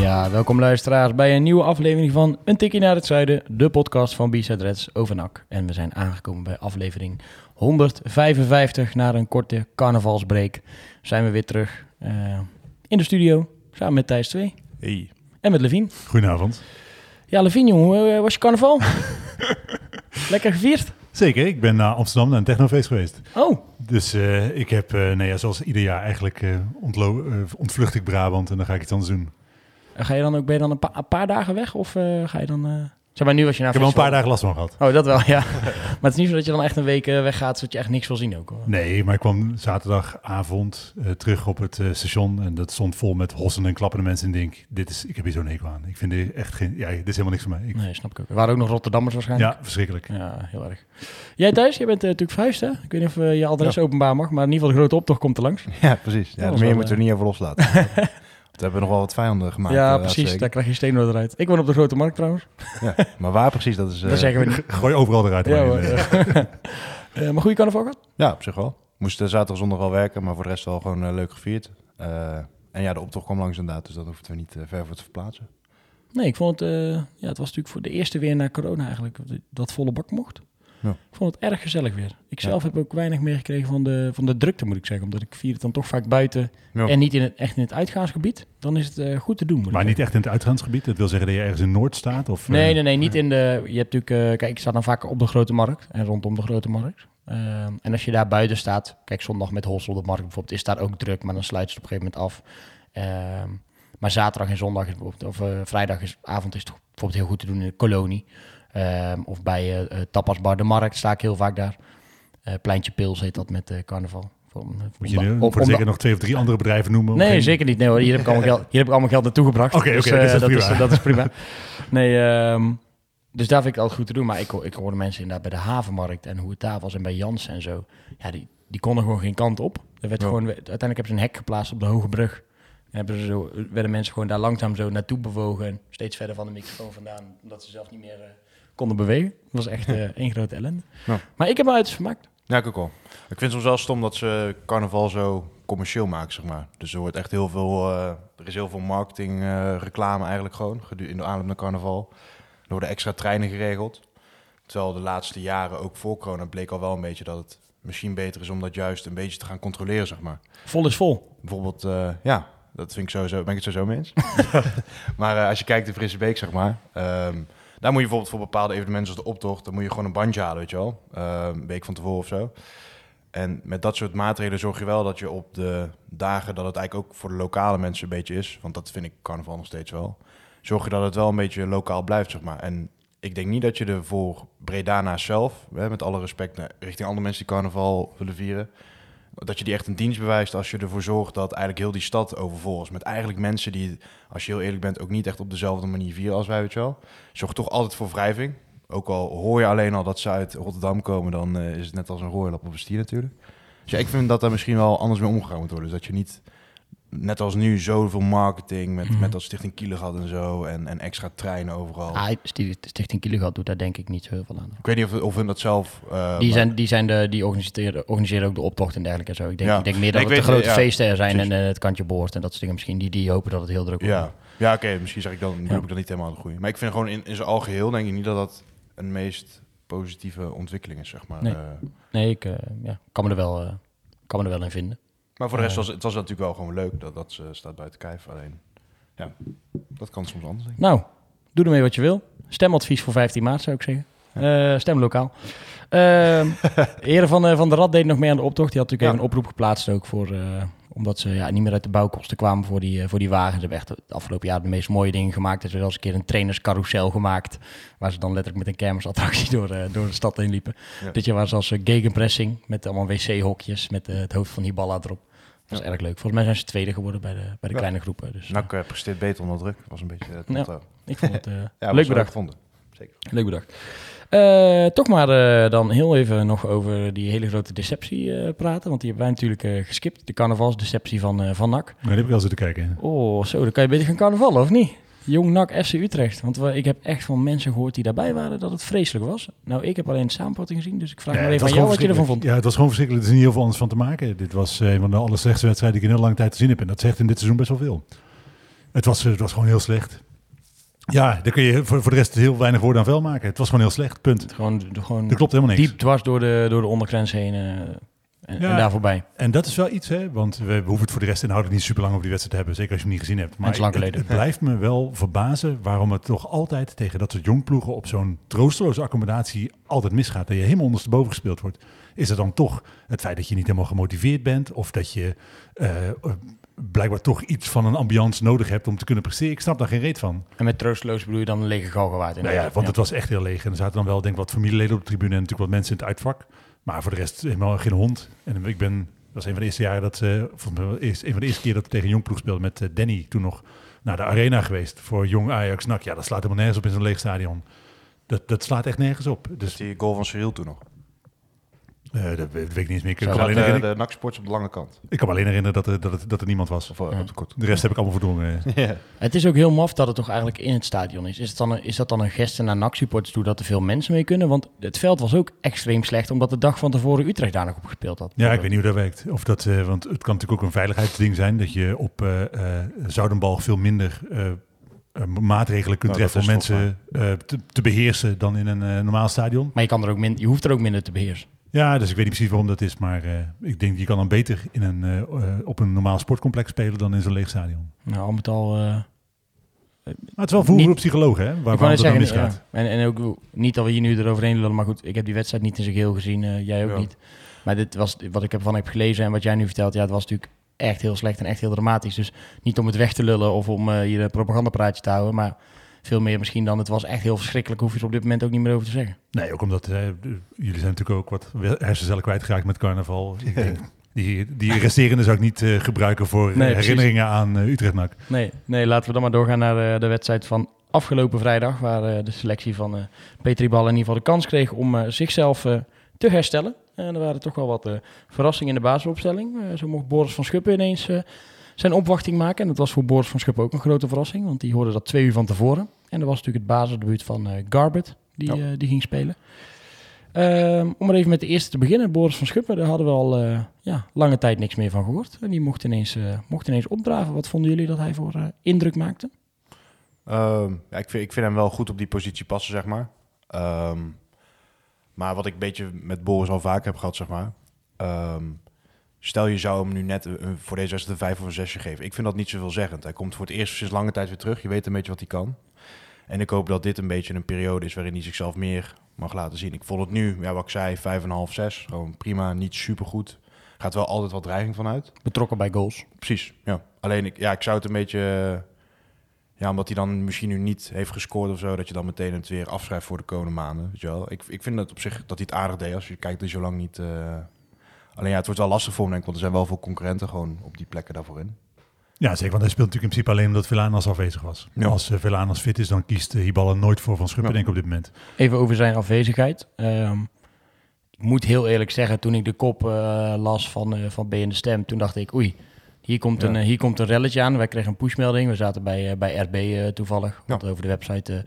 Ja, welkom luisteraars bij een nieuwe aflevering van Een Tikkie naar het Zuiden, de podcast van B-Side Reds over NAC. En we zijn aangekomen bij aflevering 155. Na een korte carnavalsbreak zijn we weer terug eh, in de studio, samen met Thijs 2 Hey, en met Levien. goedenavond. Ja, Levien, jongen, eh, was je carnaval? Lekker gevierd? Zeker, ik ben naar Amsterdam naar een technofeest geweest. Oh, Dus eh, ik heb, nee, ja, zoals ieder jaar eigenlijk, ontvlucht ik Brabant en dan ga ik iets anders doen. Ga je dan ook, ben je dan een, pa- een paar dagen weg of eh, ga je dan... eh, Zeg maar, nu was je naar Ik heb wel een paar dagen last van gehad. Oh, dat wel, ja. maar het is niet zo dat je dan echt een week eh, weggaat, zodat je echt niks wil zien ook. Hoor. Nee, maar ik kwam zaterdagavond eh, terug op het eh, station en dat stond vol met hossende en klappende mensen. En denk, dit is, ik heb hier zo'n hekel aan. Ik vind dit echt geen, ja, dit is helemaal niks voor mij. Ik- Nee, snap ik ook. Er waren ook nog Rotterdammers waarschijnlijk. ja, verschrikkelijk. Ja, heel erg. Jij Thijs, je bent natuurlijk verhuisd hè? Ik weet niet of je adres openbaar mag, maar in ieder geval de grote optocht komt er langs. Ja, precies. Ja, was meer moeten we niet over loslaten. We hebben nog wel wat vijanden gemaakt. ja, eh, precies. Daar krijg je steenwoord eruit. Ik woon op de Grote Markt trouwens. Ja, maar waar precies, dat is... eh, dat zeggen we niet. Gooi overal eruit. Ja, maar, hoor. eh, Eh, maar goede carnaval gehad? Ja, op zich wel. Moest eh, zaterdag zondag wel werken, maar voor de rest wel gewoon eh, leuk gevierd. Eh, en ja, de optocht kwam langs inderdaad, dus dat hoefden we niet eh, ver voor te verplaatsen. Nee, ik vond het... eh, ja, het was natuurlijk voor de eerste weer na corona eigenlijk dat volle bak mocht. Ja. Ik vond het erg gezellig weer. Ik zelf heb ook weinig meegekregen van de, van de drukte, moet ik zeggen. Omdat ik vier het dan toch vaak buiten Ja. en niet in het, echt in het uitgaansgebied. Dan is het eh, goed te doen, moet ik maar niet zeggen. echt in het uitgaansgebied. Dat wil zeggen dat je ergens in Noord staat? Of, Nee, eh, nee, nee, niet in de. Je hebt natuurlijk. eh, kijk, ik sta dan vaak op de grote markt en rondom de grote markt. Ehm, en als je daar buiten staat, kijk, zondag met Hossel op de markt bijvoorbeeld, is daar ook druk, maar dan sluit ze het op een gegeven moment af. Ehm, maar zaterdag en zondag of eh, vrijdagavond is het bijvoorbeeld heel goed te doen in de kolonie. Ehm, of bij eh eh, Tapasbar de Markt sta ik heel vaak daar. Eh, Pleintje Pils heet dat met carnaval. Moet je nu voor zeker nog twee of drie andere bedrijven noemen? Nee, geen- zeker niet. Nee, hoor. Hier, heb ik allemaal geld, hier heb ik allemaal geld naartoe gebracht. Oké, dus, oké, eh, dus dat dat, is prima. dat is prima. Nee, ehm, dus daar vind ik het altijd goed te doen. Maar ik, ik hoorde mensen inderdaad bij de havenmarkt en hoe het daar was en bij Jansen en zo. Ja, die, die konden gewoon geen kant op. Er werd Ja. gewoon, uiteindelijk hebben ze een hek geplaatst op de Hoge Brug. En hebben ze zo, werden mensen gewoon daar langzaam zo naartoe bewogen. En steeds verder van de microfoon vandaan. Omdat ze zelf niet meer konden bewegen. Dat was echt eh, één grote ellende. Ja. Maar ik heb me uit vermaakt. Ja, ik ook wel. Ik vind het soms wel stom dat ze carnaval zo commercieel maken, zeg maar. Dus er wordt echt heel veel, eh, er is heel veel marketing, eh, reclame eigenlijk gewoon, in de aanloop naar carnaval. Er worden extra treinen geregeld. Terwijl de laatste jaren, ook voor corona, bleek al wel een beetje dat het misschien beter is om dat juist een beetje te gaan controleren, zeg maar. Vol is vol. Bijvoorbeeld, ja, dat vind ik sowieso, ben ik het sowieso mee eens. maar als je kijkt in Frisse Beek, zeg maar, ehm, daar moet je bijvoorbeeld voor bepaalde evenementen zoals de optocht, dan moet je gewoon een bandje halen, weet je wel, Ehm, een week van tevoren of zo. En met dat soort maatregelen zorg je wel dat je op de dagen dat het eigenlijk ook voor de lokale mensen een beetje is, want dat vind ik carnaval nog steeds wel, zorg je dat het wel een beetje lokaal blijft, zeg maar. En ik denk niet dat je er voor Bredana zelf, hè, met alle respect naar, richting andere mensen die carnaval willen vieren, dat je die echt een dienst bewijst als je ervoor zorgt dat eigenlijk heel die stad overvol is. Met eigenlijk mensen die, als je heel eerlijk bent, ook niet echt op dezelfde manier vieren als wij, weet je wel. Zorg toch altijd voor wrijving. Ook al hoor je alleen al dat ze uit Rotterdam komen, dan eh, is het net als een rooilap op een stier natuurlijk. Dus ja, ik vind dat daar misschien wel anders mee omgegaan moet worden. Dus dat je niet, net als nu, zoveel marketing met, Mhm. met dat Stichting Kielegat en zo en, en extra treinen overal. Ah, Sti- Stichting Kielegat doet daar denk ik niet zo heel veel aan. Ik weet niet of, of hun dat zelf... eh, Die, zijn, die, zijn de, die organiseren, organiseren ook de optocht en dergelijke en zo. Ik denk, Ja. ik denk meer dat Ik het de grote ja, feesten er zijn en eh, het kantje boord en dat soort dingen misschien. Die, die hopen dat het heel druk wordt. Ja, ja oké, misschien zeg ik dan, Ja. doe ik dat niet helemaal de goede. Maar ik vind gewoon in, in zijn algeheel denk ik niet dat dat een meest positieve ontwikkeling is, zeg maar. Nee. Eh, Nee, ik ja, kan, me er wel, kan me er wel in vinden. Maar voor de rest was het was natuurlijk wel gewoon leuk dat dat ze staat buiten kijf. Alleen, ja, dat kan soms anders. Denk ik. Nou, doe ermee wat je wil. Stemadvies voor 15 maart zou ik zeggen. Eh, stem lokaal. Ehm heren van, eh, van de Rad deed nog mee aan de optocht. Die had natuurlijk Ja. even een oproep geplaatst ook voor... omdat ze ja, niet meer uit de bouwkosten kwamen voor die, eh, voor die wagens. Ze hebben echt het afgelopen jaar de meest mooie dingen gemaakt. Er is zelfs een keer een trainerscarousel gemaakt. Waar ze dan letterlijk met een kermisattractie door, eh, door de stad heen liepen. Ja. Dit jaar was als uh, gegenpressing met allemaal wc-hokjes met het hoofd van Hiballa erop. Dat is Ja. erg leuk. Volgens mij zijn ze tweede geworden bij de, bij de Ja. kleine groepen. Dus, eh, presteert beter onder druk. was een beetje het motto. ik vond het leuk was bedacht. gevonden. Zeker. Leuk bedacht. Eh, toch maar eh, dan heel even nog over die hele grote deceptie eh, praten. Want die hebben wij natuurlijk geskipt. De carnavalsdeceptie van, van NAC. Maar die heb ik wel zitten kijken. Oh, zo, dan kan je beter gaan carnavallen, of niet? Jong NAC FC Utrecht. Want ik heb echt van mensen gehoord die daarbij waren dat het vreselijk was. Nou, ik heb alleen de samenvatting gezien, dus ik vraag Ja, maar even aan jou wat je ervan vond. Ja, het was gewoon verschrikkelijk. Er is niet heel veel anders van te maken. Dit was een van de allerslechtste wedstrijden die ik in heel lange tijd gezien heb. En dat zegt in dit seizoen best wel veel. Het was, het was gewoon heel slecht. Ja, daar kun je voor, voor de rest heel weinig woorden aan vuil maken. Het was gewoon heel slecht, punt. Gewoon, gewoon Er klopt helemaal niks. diep dwars door de, door de ondergrens heen eh, en, Ja. en daar voorbij. En dat is wel iets, hè? want we, hoeven het voor de rest inhoudelijk niet super lang over die wedstrijd te hebben. Zeker als je hem niet gezien hebt. Maar het het, het blijft me wel verbazen waarom het toch altijd tegen dat soort jongploegen op zo'n troosteloze accommodatie altijd misgaat. Dat je helemaal ondersteboven gespeeld wordt. Is er dan toch het feit dat je niet helemaal gemotiveerd bent of dat je eh, blijkbaar toch iets van een ambiance nodig hebt om te kunnen presteren? Ik snap daar geen reet van. En met troosteloos bedoel je dan een lege galgenwaard. Nou ja, want het was echt heel leeg. En er zaten dan wel denk ik wat familieleden op de tribune en natuurlijk wat mensen in het uitvak. Maar voor de rest helemaal geen hond. En ik ben, dat was een van de eerste jaren dat, eh mij wel eerst, een van de eerste keer dat we tegen Jongploeg speelden met eh, Danny toen nog naar de arena geweest voor Jong Ajax NAC. Ja, dat slaat helemaal nergens op in zo'n leeg stadion. Dat, dat slaat echt nergens op. Dus Dus die goal van Cyril toen nog. Eh, dat weet, ik niet eens meer. Ik kan, alleen de, herinneren, de NAC Sports op de lange kant. ik kan me alleen herinneren dat er, dat, het, dat er niemand was. Of eh, Ja. op de kort. De rest heb ik allemaal verdrongen. Ja. Het is ook heel maf dat het toch eigenlijk in het stadion is. Is, het dan een- is dat dan een geste naar NAC-supporters toe dat er veel mensen mee kunnen? Want het veld was ook extreem slecht, omdat de dag van tevoren Utrecht daar nog op gespeeld had. Ja, ik weet niet hoe dat werkt. Of dat, eh, want het kan natuurlijk ook een veiligheidsding zijn dat je op eh eh, Zoudenbalg veel minder eh, eh, maatregelen kunt Nou, treffen om mensen eh, te, te beheersen dan in een eh, normaal stadion. Maar je, kan er ook min, je hoeft er ook minder te beheersen. Ja, dus ik weet niet precies waarom dat is, maar eh, ik denk je kan dan beter in een, eh, eh, op een normaal sportcomplex spelen dan in zo'n leeg stadion. Nou, al met al... eh, Maar het is wel voeren Niet- op psychologen, hè? Waar, het dan zeggen, misgaat. ja. en, en ook niet dat we hier nu eroverheen lullen, maar goed, ik heb die wedstrijd niet in zijn geheel gezien, jij ook Ja. niet. Maar dit was wat ik ervan heb gelezen en wat jij nu vertelt, ja, het was natuurlijk echt heel slecht en echt heel dramatisch. Dus niet om het weg te lullen of om hier een propagandapraatje te houden, maar veel meer misschien dan het was echt heel verschrikkelijk, hoef je er op dit moment ook niet meer over te zeggen. Nee, ook omdat eh, jullie zijn natuurlijk ook wat hersencellen kwijtgeraakt met carnaval. Ik denk, die, die resterende zou ik niet eh, gebruiken voor eh, precies. herinneringen aan uh, Utrecht-NAC. Nee, nee, laten we dan maar doorgaan naar de wedstrijd van afgelopen vrijdag, waar de selectie van Petri Bal in ieder geval de kans kreeg om zichzelf te herstellen. En er waren toch wel wat verrassingen in de basisopstelling. Zo mocht Boris van Schuppen ineens zijn opwachting maken. En dat was voor Boris van Schuppen ook een grote verrassing, want die hoorde dat twee uur van tevoren. En dat was natuurlijk het basisdebuut van eh Garbett, die, eh, die ging spelen. Ehm, om maar even met de eerste te beginnen. Boris van Schuppen, daar hadden we al eh, ja, lange tijd niks meer van gehoord. En die mocht ineens, mocht ineens opdraven. Wat vonden jullie dat hij voor indruk maakte? Ehm, ja, ik, vind, ik vind hem wel goed op die positie passen, zeg maar. Ehm, maar wat ik een beetje met Boris al vaak heb gehad, zeg maar. stel je zou hem nu net een- voor deze wedstrijd een vijf of een zesje geven. Ik vind dat niet zoveel zeggend. Hij komt voor het eerst sinds lange tijd weer terug. Je weet een beetje wat hij kan. En ik hoop dat dit een beetje een periode is waarin hij zichzelf meer mag laten zien. Ik vond het nu, ja, wat ik zei, vijf en een half, zes. Gewoon prima, niet supergoed. Gaat wel altijd wat dreiging vanuit. Betrokken bij goals. Precies, ja. Alleen, ik, ja, ik zou het een beetje... eh, Ja, omdat hij dan misschien nu niet heeft gescoord of zo... dat je dan meteen het weer afschrijft voor de komende maanden. Weet je wel? Ik, ik vind het op zich dat hij het aardig deed... als je kijkt dat hij zo lang niet... eh, Alleen ja, het wordt wel lastig voor hem, denk ik... want er zijn wel veel concurrenten gewoon op die plekken daarvoor in. Ja, zeker. Want hij speelt natuurlijk in principe alleen omdat Velanas afwezig was. Ja. Als uh, Velanas fit is, dan kiest uh, Hiballa nooit voor Van Schuppen, Ja. denk ik op dit moment. Even over zijn afwezigheid. Ehm, ik moet heel eerlijk zeggen, toen ik de kop eh, las van, eh van B in de Stem... toen dacht ik, oei, hier komt, Ja. een, eh, hier komt een relletje aan. Wij kregen een pushmelding. We zaten bij, eh, bij RB eh, toevallig, om over de website eh,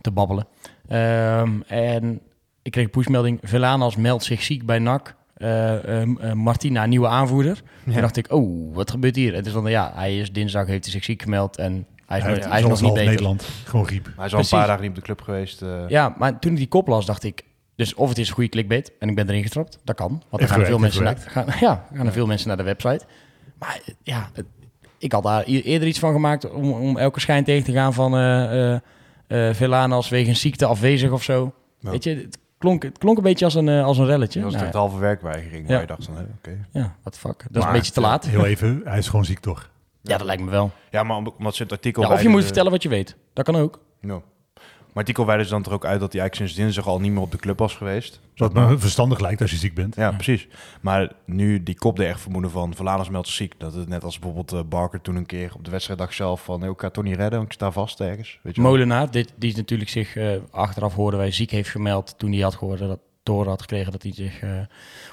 te babbelen. Ehm, en ik kreeg een pushmelding. Velanas meldt zich ziek bij NAC. Eh, ehm, eh, Martina, nieuwe aanvoerder. Toen dacht ik, oh, wat gebeurt hier? Het is dan, ja, hij is dinsdag, heeft hij zich ziek gemeld en hij is, nog- Ja, hij is zoals nog niet beter. Nederland, gewoon griep. Hij is al een paar dagen niet op de club geweest. eh. Ja, maar toen ik die kop las, dacht ik... Dus of het is een goede clickbait en ik ben erin getrapt. Dat kan. Want er gaan er veel mensen naar, gaan, ja, er gaan er veel mensen naar de website. Maar ja, ik had daar eerder iets van gemaakt... om, om elke schijn tegen te gaan van... eh eh eh, Velanas wegens ziekte afwezig of zo. Ja. Weet je, het klonk, het klonk een beetje als een, eh, als een relletje. Dat was Nou, echt halve werkweigering. Ja. Waar je dacht van, oké. ja, what the fuck. Dat is een beetje te laat. Heel even, hij is gewoon ziek toch? Ja, dat lijkt me wel. Ja, maar om- omdat ze het artikel... Ja, of je moet de- vertellen wat je weet. Dat kan ook. Ja. Maar Tico wijde ze dan toch ook uit dat hij eigenlijk sinds dinsdag al niet meer op de club was geweest. Wat me verstandig lijkt als je ziek bent. Ja, precies. Maar nu die kop er echt vermoeden van Verlaners meldt zich ziek. Dat het net als bijvoorbeeld eh, Barker toen een keer op de wedstrijddag zelf van... "Nee, ik ga toch niet redden, want ik sta vast ergens. Weet je. Molenaar, dit, die is natuurlijk zich eh, achteraf hoorden wij ziek heeft gemeld toen hij had gehoord dat door had gekregen dat hij zich eh,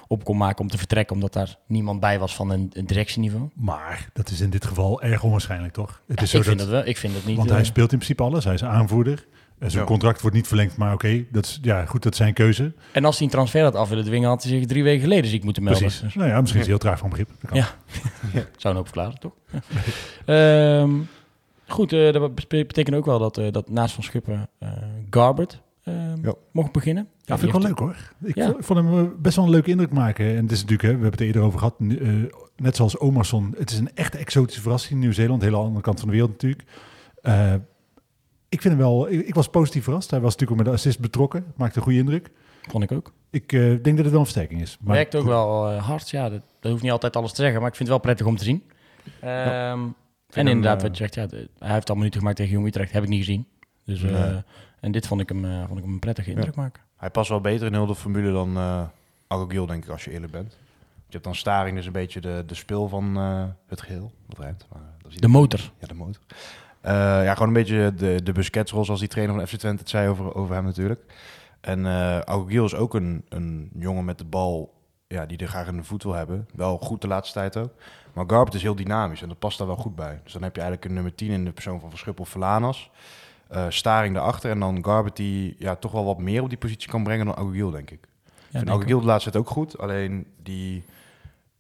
op kon maken om te vertrekken, omdat daar niemand bij was van een, een directieniveau. Maar dat is in dit geval erg onwaarschijnlijk, toch? Het Ja, is zo ik vind dat- dat wel. Ik vind het niet. Want hij speelt in principe alles. Hij is aanvoerder. En zijn Ja. contract wordt niet verlengd, maar oké, dat is ja goed, dat zijn keuze. en als hij een transfer had af willen dwingen, had hij zich drie weken geleden ziek moeten melden. Precies. Dus Nou ja, misschien is hij heel traag van begrip. Dat kan. Ja. zou een hoop verklaren, toch? Ja. Ehm, goed, eh, dat be- betekent ook wel dat, eh, dat naast Van Schuppen eh Garbert ehm, Ja. mocht beginnen. Ja, vind ik wel leuk hoor. Ik vond hem best wel een leuke indruk maken. En het is natuurlijk, hè, we hebben het er eerder over gehad, nu, eh, net zoals Omerson. Het is een echte exotische verrassing. Nieuw-Zeeland, hele andere kant van de wereld natuurlijk. Ik vind hem wel, ik, ik was positief verrast. Hij was natuurlijk ook met de assist betrokken. Maakte een goede indruk. Vond ik ook. Ik eh, denk dat het wel een versterking is. Maar Werkt ook goed, wel eh, hard. Ja, dat, dat hoeft niet altijd alles te zeggen, maar ik vind het wel prettig om te zien. Ehm, en hem, inderdaad, eh, wat je zegt, ja, de- hij heeft al minuten gemaakt tegen Jong Utrecht. Heb ik niet gezien. Dus, eh, Nee. En dit vond ik hem, eh, vond ik hem een prettige indruk maken. Hij past wel beter in heel de formule dan eh Agogil, denk ik, als je eerlijk bent. Je hebt dan Staring, dus een beetje de, de spil van eh, het geheel. Dat rijmt. Maar dat is De motor. Ja, de motor. Eh, ja, gewoon een beetje de, de Busquets-rol, zoals die trainer van FC Twente het zei over, over hem natuurlijk. En Agogil is ook een, een jongen met de bal ja, die er graag in de voet wil hebben. Wel goed de laatste tijd ook. Maar Garbert is heel dynamisch en dat past daar wel goed bij. Dus dan heb je eigenlijk een nummer 10 in de persoon van Verschuppel Verlanas. Eh Staring daarachter en dan Garbert die ja, toch wel wat meer op die positie kan brengen dan Agogil, denk ik. Ja, denk Agogil de laatste tijd ook goed, alleen die,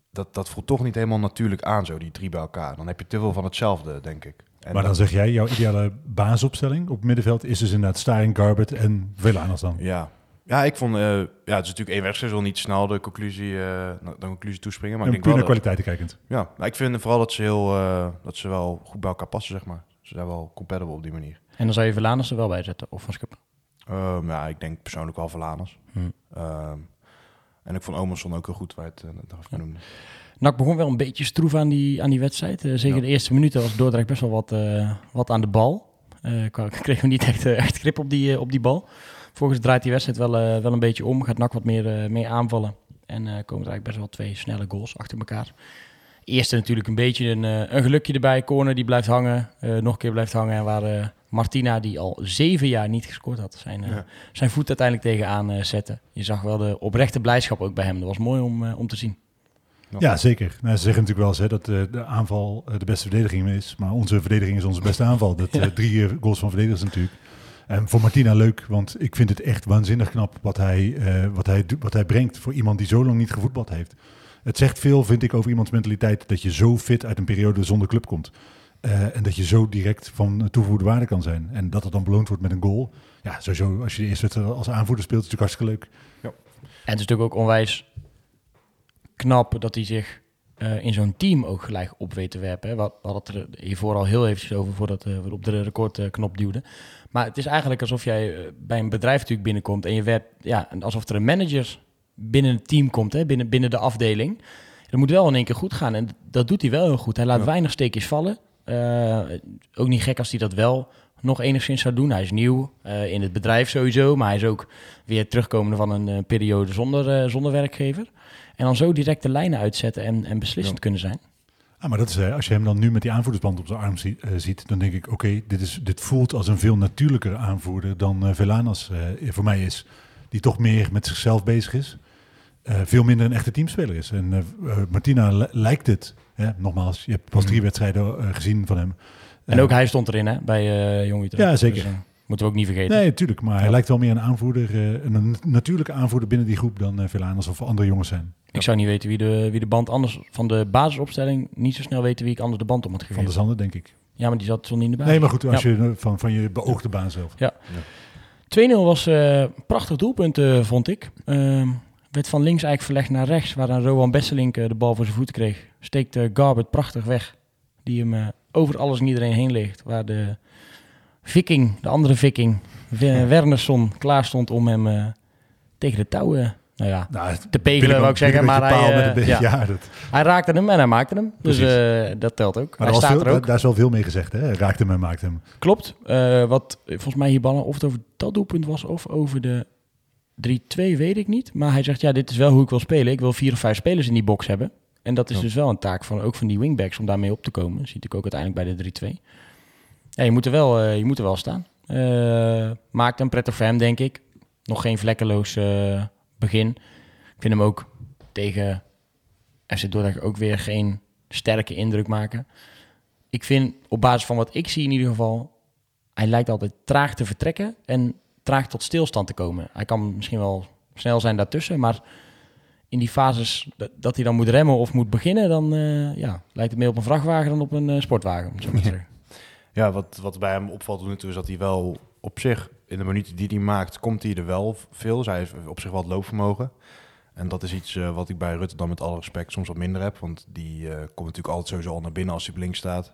dat, dat voelt toch niet helemaal natuurlijk aan zo, die drie bij elkaar. Dan heb je te veel van hetzelfde, denk ik. En maar dan zeg jij, jouw ideale basisopstelling op het middenveld is dus inderdaad Staring, Garbert en Velanas dan. Ja. Ja, ik vond... eh, ja, het is natuurlijk één wedstrijd. Wil niet snel de conclusie, eh, de conclusie toespringen. Maar en ik denk wel... kwaliteiten kijkend. ja, maar ik vind vooral dat ze, heel, eh, dat ze wel goed bij elkaar passen, zeg maar. Ze zijn wel compatible op die manier. En dan zou je Verlaners er wel bij zetten, of Van Schuppen. Ehm, ja, ik denk persoonlijk wel Verlaners. Hm. Ehm, en ik vond Omerson ook heel goed, waar je het uh, noemde. NAC begon wel een beetje stroef aan die, aan die wedstrijd. Eh, zeker Ja. de eerste minuten was Dordrecht best wel wat, eh, wat aan de bal. Eh kwa- kregen we niet echt, echt grip op die, op die bal. Volgens draait die wedstrijd wel, wel een beetje om. Gaat NAC wat meer, meer aanvallen. En komen er eigenlijk best wel twee snelle goals achter elkaar. Eerste natuurlijk een beetje een, een gelukje erbij. Corner die blijft hangen. nog een keer blijft hangen. En waar Martina, die al zeven jaar niet gescoord had, zijn, Ja. zijn voet uiteindelijk tegenaan eh zette. Je zag wel de oprechte blijdschap ook bij hem. Dat was mooi om, om te zien. Ja, zeker. Nou, ze zeggen natuurlijk wel eens hè, dat eh, de aanval eh, de beste verdediging is. Maar onze verdediging is onze beste aanval. Dat eh, Ja. drie goals van verdedigers natuurlijk. En voor Martina leuk, want ik vind het echt waanzinnig knap wat hij, eh, wat, hij, wat hij brengt voor iemand die zo lang niet gevoetbald heeft. Het zegt veel, vind ik, over iemands mentaliteit dat je zo fit uit een periode zonder club komt. Eh, en dat je zo direct van toegevoegde waarde kan zijn. En dat het dan beloond wordt met een goal. Ja, sowieso, als je de eerste wedstrijd als aanvoerder speelt, is het natuurlijk hartstikke leuk. En het is natuurlijk ook onwijs knap dat hij zich eh, in zo'n team ook gelijk op weet te werpen. Hè. We hadden het er hiervoor al heel eventjes over voordat eh, we op de recordknop duwden. Maar het is eigenlijk alsof jij eh, bij een bedrijf natuurlijk binnenkomt en je werpt, ja, alsof er een manager binnen het team komt, hè, binnen, binnen de afdeling. Dat moet wel in één keer goed gaan en dat doet hij wel heel goed. Hij laat Ja. weinig steekjes vallen. Ook niet gek als hij dat wel nog enigszins zou doen. Hij is nieuw in het bedrijf sowieso, maar hij is ook weer terugkomende van een periode zonder, zonder werkgever. En dan zo direct de lijnen uitzetten en, en beslissend kunnen zijn. Ah, maar dat is, als je hem dan nu met die aanvoerdersband op zijn arm zie- eh, ziet, dan denk ik, oké, dit dit, dit voelt als een veel natuurlijker aanvoerder dan eh Velanas eh, voor mij is. Die toch meer met zichzelf bezig is. Veel minder een echte teamspeler is. En Martina li- lijkt het, hè, nogmaals, je hebt pas drie wedstrijden gezien van hem. En ook hij stond erin hè, bij Jong Utrecht. Ja, zeker. Dus, moeten we ook niet vergeten. Nee, natuurlijk, maar hij lijkt wel meer een aanvoerder, eh, een natuurlijke aanvoerder binnen die groep dan eh Velanas of andere jongens zijn. Ik zou niet weten wie de, wie de band anders van de basisopstelling niet zo snel weten wie ik anders de band om had Van gegeven. de Zanden, denk ik. Ja, maar die zat zo niet in de basis. Nee, maar goed, als Ja. je eh, van, van je beoogde baan zelf. 2-0 was een prachtig doelpunt, vond ik. Ehm, werd van links eigenlijk verlegd naar rechts, waar dan Rowan Besselink de bal voor zijn voeten kreeg. Steekt Garbert prachtig weg, die hem over alles en iedereen heen ligt. Waar de viking, de andere viking, Wer- Wernersson, klaar stond om hem eh, tegen de touwen Nou ja, Nou, te pegelen wou ik zeggen, maar hij, eh, ja. ja, dat, hij raakte hem en hij maakte hem. Dus eh, dat telt ook. maar hij staat veel, er ook. daar, is wel veel mee gezegd, hè? Hij Raakt hem en maakt hem. Klopt. Eh, wat eh, volgens mij hier ballen, of het over dat doelpunt was of over de 3-2, weet ik niet. Maar hij zegt, ja, dit is wel hoe ik wil spelen. Ik wil vier of vijf spelers in die box hebben. En dat is Ja. dus wel een taak van ook van die wingbacks om daarmee op te komen. Dat zie je natuurlijk ook uiteindelijk bij de 3-2. Ja, je moet er wel, eh, je moet er wel staan. Eh, maakt hem prettig voor hem, denk ik. Nog geen vlekkeloos eh, begin. Ik vind hem ook tegen FC Dordrecht ook weer geen sterke indruk maken. Ik vind op basis van wat ik zie in ieder geval, hij lijkt altijd traag te vertrekken en traag tot stilstand te komen. Hij kan misschien wel snel zijn daartussen, maar in die fases dat, hij dan moet remmen of moet beginnen, dan ja, lijkt het meer op een vrachtwagen dan op een sportwagen. om zo maar te zeggen. Ja, wat, wat bij hem opvalt nu toe is dat hij wel op zich, in de minuten die hij maakt, komt hij er wel veel. Hij heeft op zich wel het loopvermogen. En dat is iets eh, wat ik bij Rutte dan met alle respect soms wat minder heb. Want die eh, komt natuurlijk altijd sowieso al naar binnen als hij op links staat.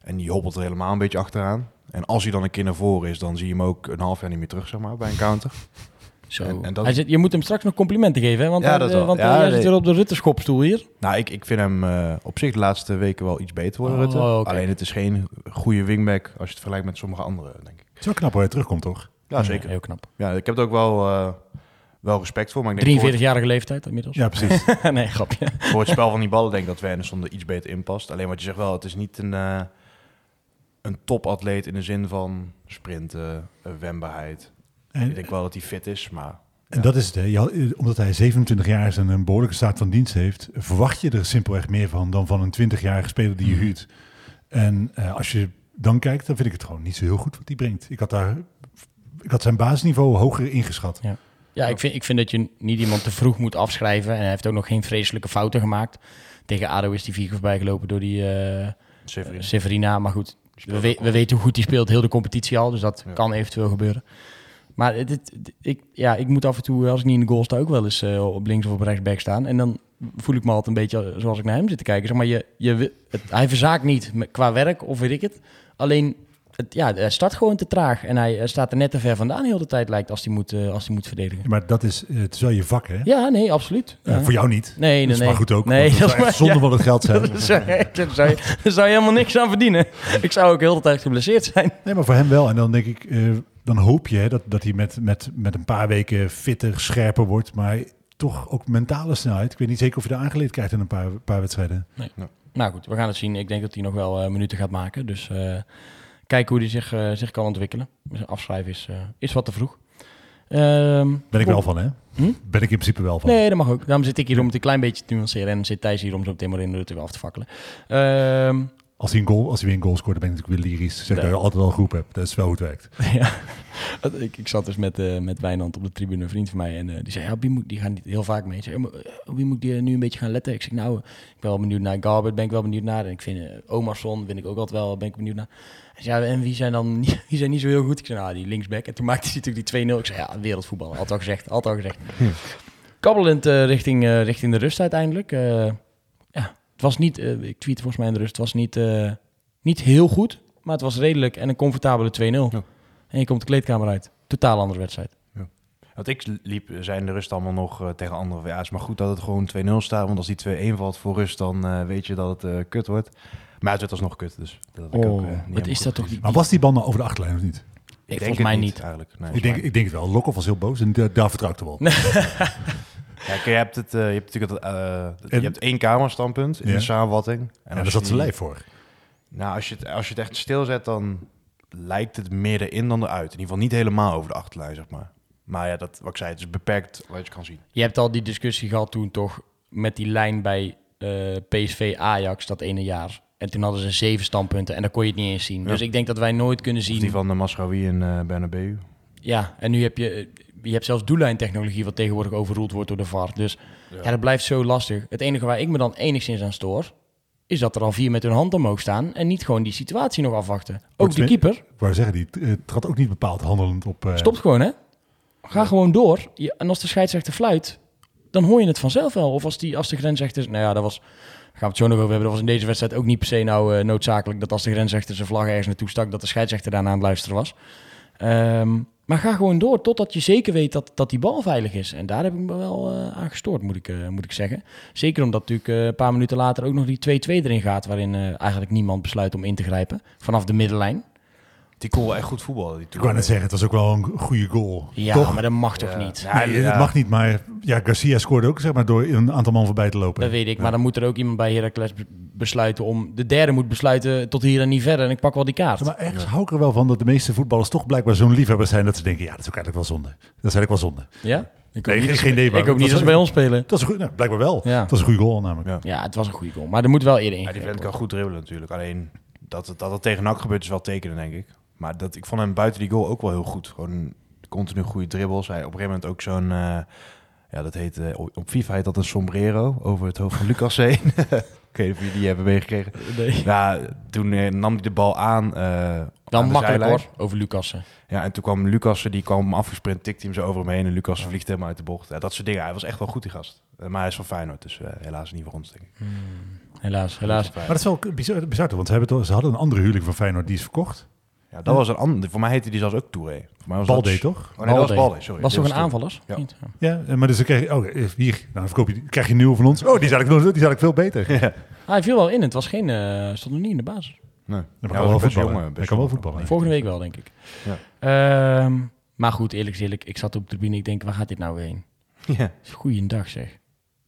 En die hobbelt er helemaal een beetje achteraan. En als hij dan een keer naar voren is, dan zie je hem ook een half jaar niet meer terug, zeg maar, bij een counter. Zo. En- en dat- hij zit, je moet hem straks nog complimenten geven, hè? want, Ja, hij- dat eh, want Ja, nee. zit weer op de Rutterschopstoel hier. Nou, ik, ik vind hem eh, op zich de laatste weken wel iets beter worden, Oh, Rutte. Alleen het is geen goede wingback als je het vergelijkt met sommige anderen, denk ik. Het is wel knap hoe hij terugkomt, toch? Ja, zeker. Heel knap. Ja, ik heb er ook wel, eh, wel respect voor. Maar ik denk voor het- 43-jarige leeftijd inmiddels. Ja, precies. nee, grapje. voor het spel van die ballen denk ik dat Wernersson er iets beter in past. Alleen wat je zegt wel, het is niet een, eh, een topatleet in de zin van sprinten, eh, wendbaarheid. Ik En, denk wel dat hij fit is, maar en dat is het, hè. Je had- omdat hij 27 jaar is en een behoorlijke staat van dienst heeft, verwacht je er simpelweg meer van dan van een 20-jarige speler die je huurt. En eh, als je dan kijkt, dan vind ik het gewoon niet zo heel goed wat hij brengt. Ik had daar, ik had zijn basisniveau hoger ingeschat. Ja, ik vind, ik vind dat je niet iemand te vroeg moet afschrijven. En hij heeft ook nog geen vreselijke fouten gemaakt. Tegen ADO is die vier keer voorbij gelopen door die eh Severin. Severina. Maar goed, we, we, weten hoe goed hij speelt, heel de competitie al. Dus dat Ja. kan eventueel gebeuren. Maar het- ik, ja, ik moet af en toe, als ik niet in de goal sta, ook wel eens eh, op links of op rechtsback staan. En dan voel ik me altijd een beetje zoals ik naar hem zit te kijken. Zeg maar, je, je, het, hij verzaakt niet qua werk of weet ik het. Alleen, het, ja, hij start gewoon te traag. En hij, staat er net te ver vandaan heel de tijd, lijkt, als hij moet, eh, als hij moet verdedigen. Maar dat is, eh, het is wel je vak, hè? Ja, nee, absoluut. Voor jou niet. Nee, nee, dat is nee. maar goed ook. Nee, dat zou echt maar- zonde ja. van het geld zijn. Daar zou, daar zou, je, daar zou je helemaal niks aan verdienen. Ik zou ook heel de tijd geblesseerd zijn. Nee, maar voor hem wel. En dan denk ik, dan hoop je hè, dat, dat hij met, met, met een paar weken fitter, scherper wordt. Maar toch ook mentale snelheid. Ik weet niet zeker of je daar aangeleerd krijgt in een paar, paar wedstrijden. Nou goed, we gaan het zien. Ik denk dat hij nog wel eh, minuten gaat maken. Dus eh, kijken hoe hij zich, eh, zich kan ontwikkelen. Zijn afschrijven is, eh, is wat te vroeg. Ehm, Ben ik wel van, hè? Hm? Ben ik in principe wel van. Nee, dat mag ook. Daarom zit ik hier om het een klein beetje te nuanceren. En zit Thijs hier om zo meteen maar in de af te fakkelen. Ehm, Als, hij een goal, als hij weer een goal scoort, dan ben ik natuurlijk weer lyrisch. Zeg dat je altijd al een groep hebt. Dat is wel hoe het werkt. ja, ik, ik zat dus met, eh met Wijnand op de tribune, een vriend van mij. En eh, die zei, ja, wie moet, die gaan niet heel vaak mee. Ik zei, eh, wie moet die nu een beetje gaan letten? Ik zeg, nou, ik ben wel benieuwd naar Garbert, ben ik wel benieuwd naar. En ik vind uh, Omarsson, vind ik ook altijd wel, ben ik benieuwd naar. Hij zei, ja, en wie zijn dan wie zijn niet zo heel goed? Ik zei, nou, die linksback. En toen maakte hij natuurlijk die 2-0. Ik zei, ja, wereldvoetbal. Altijd al gezegd, altijd al gezegd. Kabbelend eh, richting, richting de rust uiteindelijk. Ja, het was niet, eh, ik tweet volgens mij in de rust, het was niet, eh, niet heel goed. Maar het was redelijk en een comfortabele 2-0. Ja. En je komt de kleedkamer uit. Totaal andere wedstrijd. Want ik liep, zijn in de rust allemaal nog eh, tegen anderen. Ja, het is maar goed dat het gewoon 2-0 staat. Want als die 2-1 valt voor rust, dan eh, weet je dat het eh, kut wordt. Maar het werd alsnog kut, dus dat had ik ook, niet wat is dat toch? Die, Maar was die bal nou over de achterlijn of niet? Ik Nee, denk volgens het mij niet. eigenlijk. Nee, Ik denk, ik denk het wel. Lokhoff was heel boos en daar, daar vertrouw ik er wel. Ja, kijk, je hebt, het, eh, je hebt natuurlijk het, eh, En- je hebt één kamerstandpunt in Ja. de samenvatting. En, daar zat je zijn die- lijf voor. Nou, als je, het, als je het echt stilzet, dan lijkt het meer erin dan eruit. In ieder geval niet helemaal over de achterlijn, zeg maar. Maar ja, dat, wat ik zei, het is beperkt wat je kan zien. je hebt al die discussie gehad toen toch met die lijn bij eh, PSV Ajax dat ene jaar. En toen hadden ze zeven standpunten en daar kon je het niet eens zien. Ja. Dus ik denk dat wij nooit kunnen Of zien. die van de Masraoui en eh Bernabeu. Ja, en nu heb je, je hebt zelfs doellijntechnologie wat tegenwoordig overroeld wordt door de VAR. Dus ja. dat blijft zo lastig. Het enige waar ik me dan enigszins aan stoor, is dat er al vier met hun hand omhoog staan en niet gewoon die situatie nog afwachten. Ook de keeper wou zeggen, die eh, trad ook niet bepaald handelend op... eh, stopt gewoon, hè? Ga gewoon door. Je- en als de scheidsrechter fluit, dan hoor je het vanzelf wel. Of als, die, als de grensrechter... Nou ja, dat was... Gaan we het zo nog over hebben. Dat was in deze wedstrijd ook niet per se nou eh, noodzakelijk... dat als de grensrechter zijn vlag ergens naartoe stak... dat de scheidsrechter daarna aan het luisteren was. Ehm, maar ga gewoon door totdat je zeker weet dat, dat die bal veilig is. En daar heb ik me wel eh, aan gestoord, moet ik, eh, moet ik zeggen. Zeker omdat natuurlijk eh, een paar minuten later ook nog die 2-2 erin gaat... waarin eigenlijk niemand besluit om in te grijpen. Vanaf de middenlijn. Die kon wel echt goed voetballen. Die Ik wou net zeggen, het was ook wel een goede goal. Ja, Toch? maar dat mag toch Ja. niet? Ja, nee, ja. het mag niet, maar ja, Garcia scoorde ook zeg maar, door een aantal man voorbij te lopen. Dat weet ik, maar dan moet er ook iemand bij Heracles be- besluiten om... De derde moet besluiten tot hier en niet verder en ik pak wel die kaart. Maar ergens hou ik er wel van dat de meeste voetballers toch blijkbaar zo'n liefhebber zijn dat ze denken, ja, dat is ook eigenlijk wel zonde. Dat is eigenlijk wel zonde. Ja? Ik Nee, ook niet geen- idee, maar Ik ook dat niet was als ze bij ons spelen. Dat is een goed, nou, blijkbaar wel. Ja. Dat is een goede goal namelijk. Ja. Ja, het was een goede goal. Maar er moet wel eerder in. Ja, die vent kan goed dribbelen natuurlijk. Alleen dat het, dat het tegen NAC gebeurt is wel tekenen, denk ik. Maar dat, ik vond hem buiten die goal ook wel heel goed. Gewoon continu goede dribbles. Hij op een gegeven moment ook zo'n... eh, ja, dat heet... eh, op FIFA heet dat een sombrero over het hoofd van Lucas heen. ik weet niet of jullie die hebben meegekregen. Nee. Ja, toen eh, nam hij de bal aan. eh, Dan aan de makkelijk zijlijn. hoor, over Lucassen. Ja, en toen kwam Lucas, die kwam hem afgesprint, tikte hem zo over hem heen. En Lucas vliegt helemaal uit de bocht. Ja, dat soort dingen. Hij was echt wel goed, die gast. Eh, maar hij is van Feyenoord, dus eh, helaas niet voor ons, denk ik. Helaas, helaas. Maar dat is wel bizar, bizar want ze, hebben toch, ze hadden een andere huurling van Feyenoord, die is verkocht. Ja, dat was een ander. Voor mij heette die zelfs ook Touré. Voor mij was Balde dat... toch? Oh nee, dat was Balde. Sorry. Was toch een aanvallers? Ja. Ja, eh, maar dus dan krijg je, oh, eh, hier, nou, dan verkoop je, die- krijg je een nieuwe van ons. Oh, die is eigenlijk, nog- die is eigenlijk veel beter. Ja. Ah, hij viel wel in. Het was geen, eh, stond nog niet in de basis. Nee. Dan Ja, kan wel voetballen. jongen, Hij kan wel voetballen. Volgende week wel, denk ik. Ehm, maar goed, eerlijk is eerlijk. Ik zat op de tribune. Ik denk, waar gaat dit nou weer heen? Ja. Goeiedag zeg.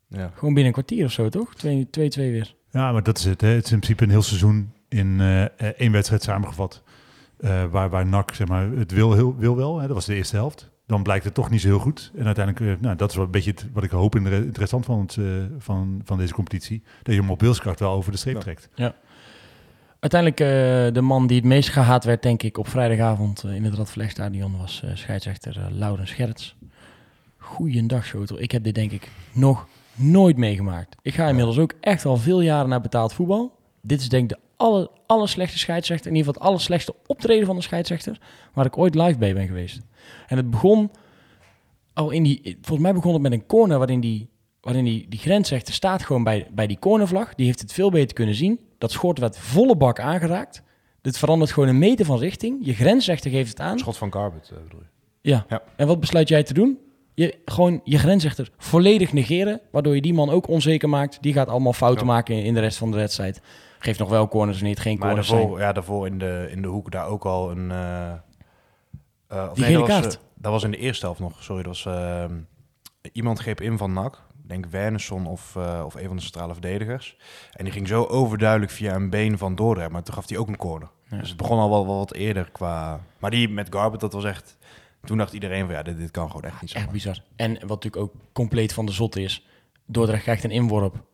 Ja. Gewoon binnen een kwartier of zo, toch? 2-2 weer. Ja, maar dat is het. Hè. Het is in principe een heel seizoen in eh, één wedstrijd samengevat. Eh, waar, waar NAC, zeg maar, het wil, heel, wil wel. Hè. Dat was de eerste helft. Dan blijkt het toch niet zo heel goed. En uiteindelijk, eh, nou, dat is wel een beetje het, wat ik hoop in de, re- het restant van, het, eh, van, van deze competitie. Dat je hem op wilskracht wel over de streep Ja. trekt. Uiteindelijk eh, de man die het meest gehaat werd, denk ik, op vrijdagavond in het Radverlegstadion was eh, scheidsrechter Laurens Gerrits. Goeiedag, Schotel. Ik heb dit denk ik nog nooit meegemaakt. Ik ga inmiddels ook echt al veel jaren naar betaald voetbal. Dit is denk ik de aller, aller slechtste scheidsrechter, in ieder geval het aller slechtste optreden van de scheidsrechter, waar ik ooit live bij ben geweest. En het begon al in die, volgens mij begon het met een corner waarin die, waarin die, die grensrechter staat gewoon bij, bij die cornervlag. Die heeft het veel beter kunnen zien. Dat schort werd volle bak aangeraakt. Dit verandert gewoon een meter van richting. Je grensrechter geeft het aan. Schot van Garbet, eh, bedoel je? Ja. Ja. En wat besluit jij te doen? Je, gewoon je grensrechter volledig negeren, waardoor je die man ook onzeker maakt. Die gaat allemaal fouten Ja. maken in, in de rest van de wedstrijd. Geeft nog wel corners niet, geen Maar corners zijn. ja, daarvoor in de, in de hoek daar ook al een... of Die nee, dat was, kaart. eh, dat was in de eerste helft nog. Sorry, dat was... iemand greep in van NAC. Ik denk Wernersson of, of een van de centrale verdedigers. En die ging zo overduidelijk via een been van Dordrecht. Maar toen gaf hij ook een corner. Ja. Dus het begon al wel, wel wat eerder qua... Maar die met Garbet, dat was echt... Toen dacht iedereen van ja, dit, dit kan gewoon echt niet zo. Echt bizar. En wat natuurlijk ook compleet van de zot is. Dordrecht krijgt een inworp.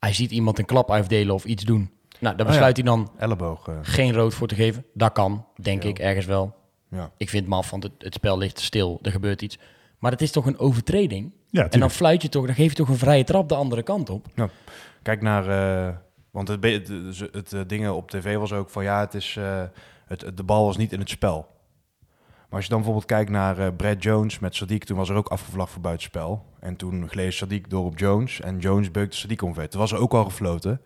Hij ziet iemand een klap uitdelen of iets doen. Nou, daar Oh ja. besluit hij dan Elleboog. eh, geen rood voor te geven. Dat kan, denk Ja. ik, ergens wel. ja. Ik vind het maf, want het, het spel ligt stil. Er gebeurt iets. Maar het is toch een overtreding? Ja, en dan fluit je toch, dan geef je toch een vrije trap de andere kant op. Kijk naar, eh, want het, het, het, het, eh, dingen op tv was ook van ja, het is, het, de bal was niet in het spel. Maar als je dan bijvoorbeeld kijkt naar eh, Brad Jones met Sadiq, toen was er ook afgevlacht voor buitenspel. En toen gleed Sadiq door op Jones en Jones beukte Sadiq omver. Toen was er ook al gefloten.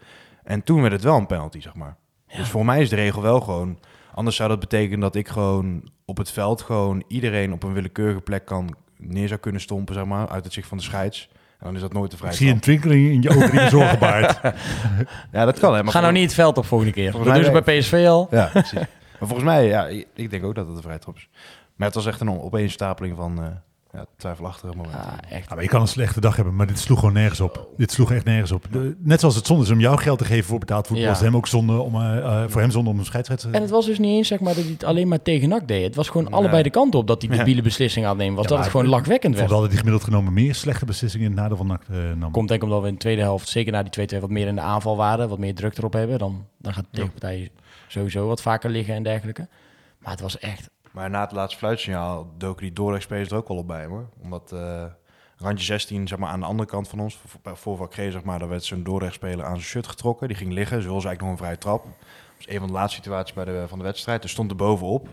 En toen werd het wel een penalty, zeg maar. Dus voor mij is de regel wel gewoon... Anders zou dat betekenen dat ik gewoon op het veld gewoon iedereen op een willekeurige plek kan neer zou kunnen stompen, zeg maar, uit het zicht van de scheids. En dan is dat nooit de Ik vrije zie een trap. twinkeling in je ogen zorgen baart. Ja, dat kan, hè. Maar Ga nou niet het veld op volgende keer. Dat Volgens doen mij ze bij PSV al. Ja, precies. Maar volgens mij, ja, ik denk ook dat het een vrije trap is. Maar het was echt een opeenstapeling van eh ja, twijfelachtige momenten. Ah, echt. Ja, maar je kan een slechte dag hebben, maar dit sloeg gewoon nergens op. Dit sloeg echt nergens op. De- net zoals het zonde is om jou geld te geven voor betaald voetbal, Ja. was hem ook zonde om, eh, eh, voor hem zonde om een scheidsrechter En het was dus niet eens zeg maar, dat hij het alleen maar tegen NAC deed. Het was gewoon Nee. allebei de kant op dat hij Ja. debiele beslissing aan nemen was. Ja, dat het gewoon vond werd. wel dat hij gemiddeld genomen meer slechte beslissingen in het nadeel van NAC eh, nam. Komt denk ik omdat we in de tweede helft, zeker na die 2-2, wat meer in de aanval waren. Wat meer druk erop hebben. Dan, dan gaat de Ja. tegenpartij sowieso wat vaker liggen en dergelijke. Maar het was echt... Maar na het laatste fluitsignaal doken die Dordrecht-spelers er ook al op bij, hoor. Omdat eh, randje 16, zeg maar, aan de andere kant van ons, voor- bij voorvak G, zeg maar, daar werd zo'n Dordrecht-speler aan zijn shirt getrokken. Die ging liggen, ze wilde eigenlijk nog een vrije trap. Dat was een van de laatste situaties bij de, van de wedstrijd. Dus stond er bovenop.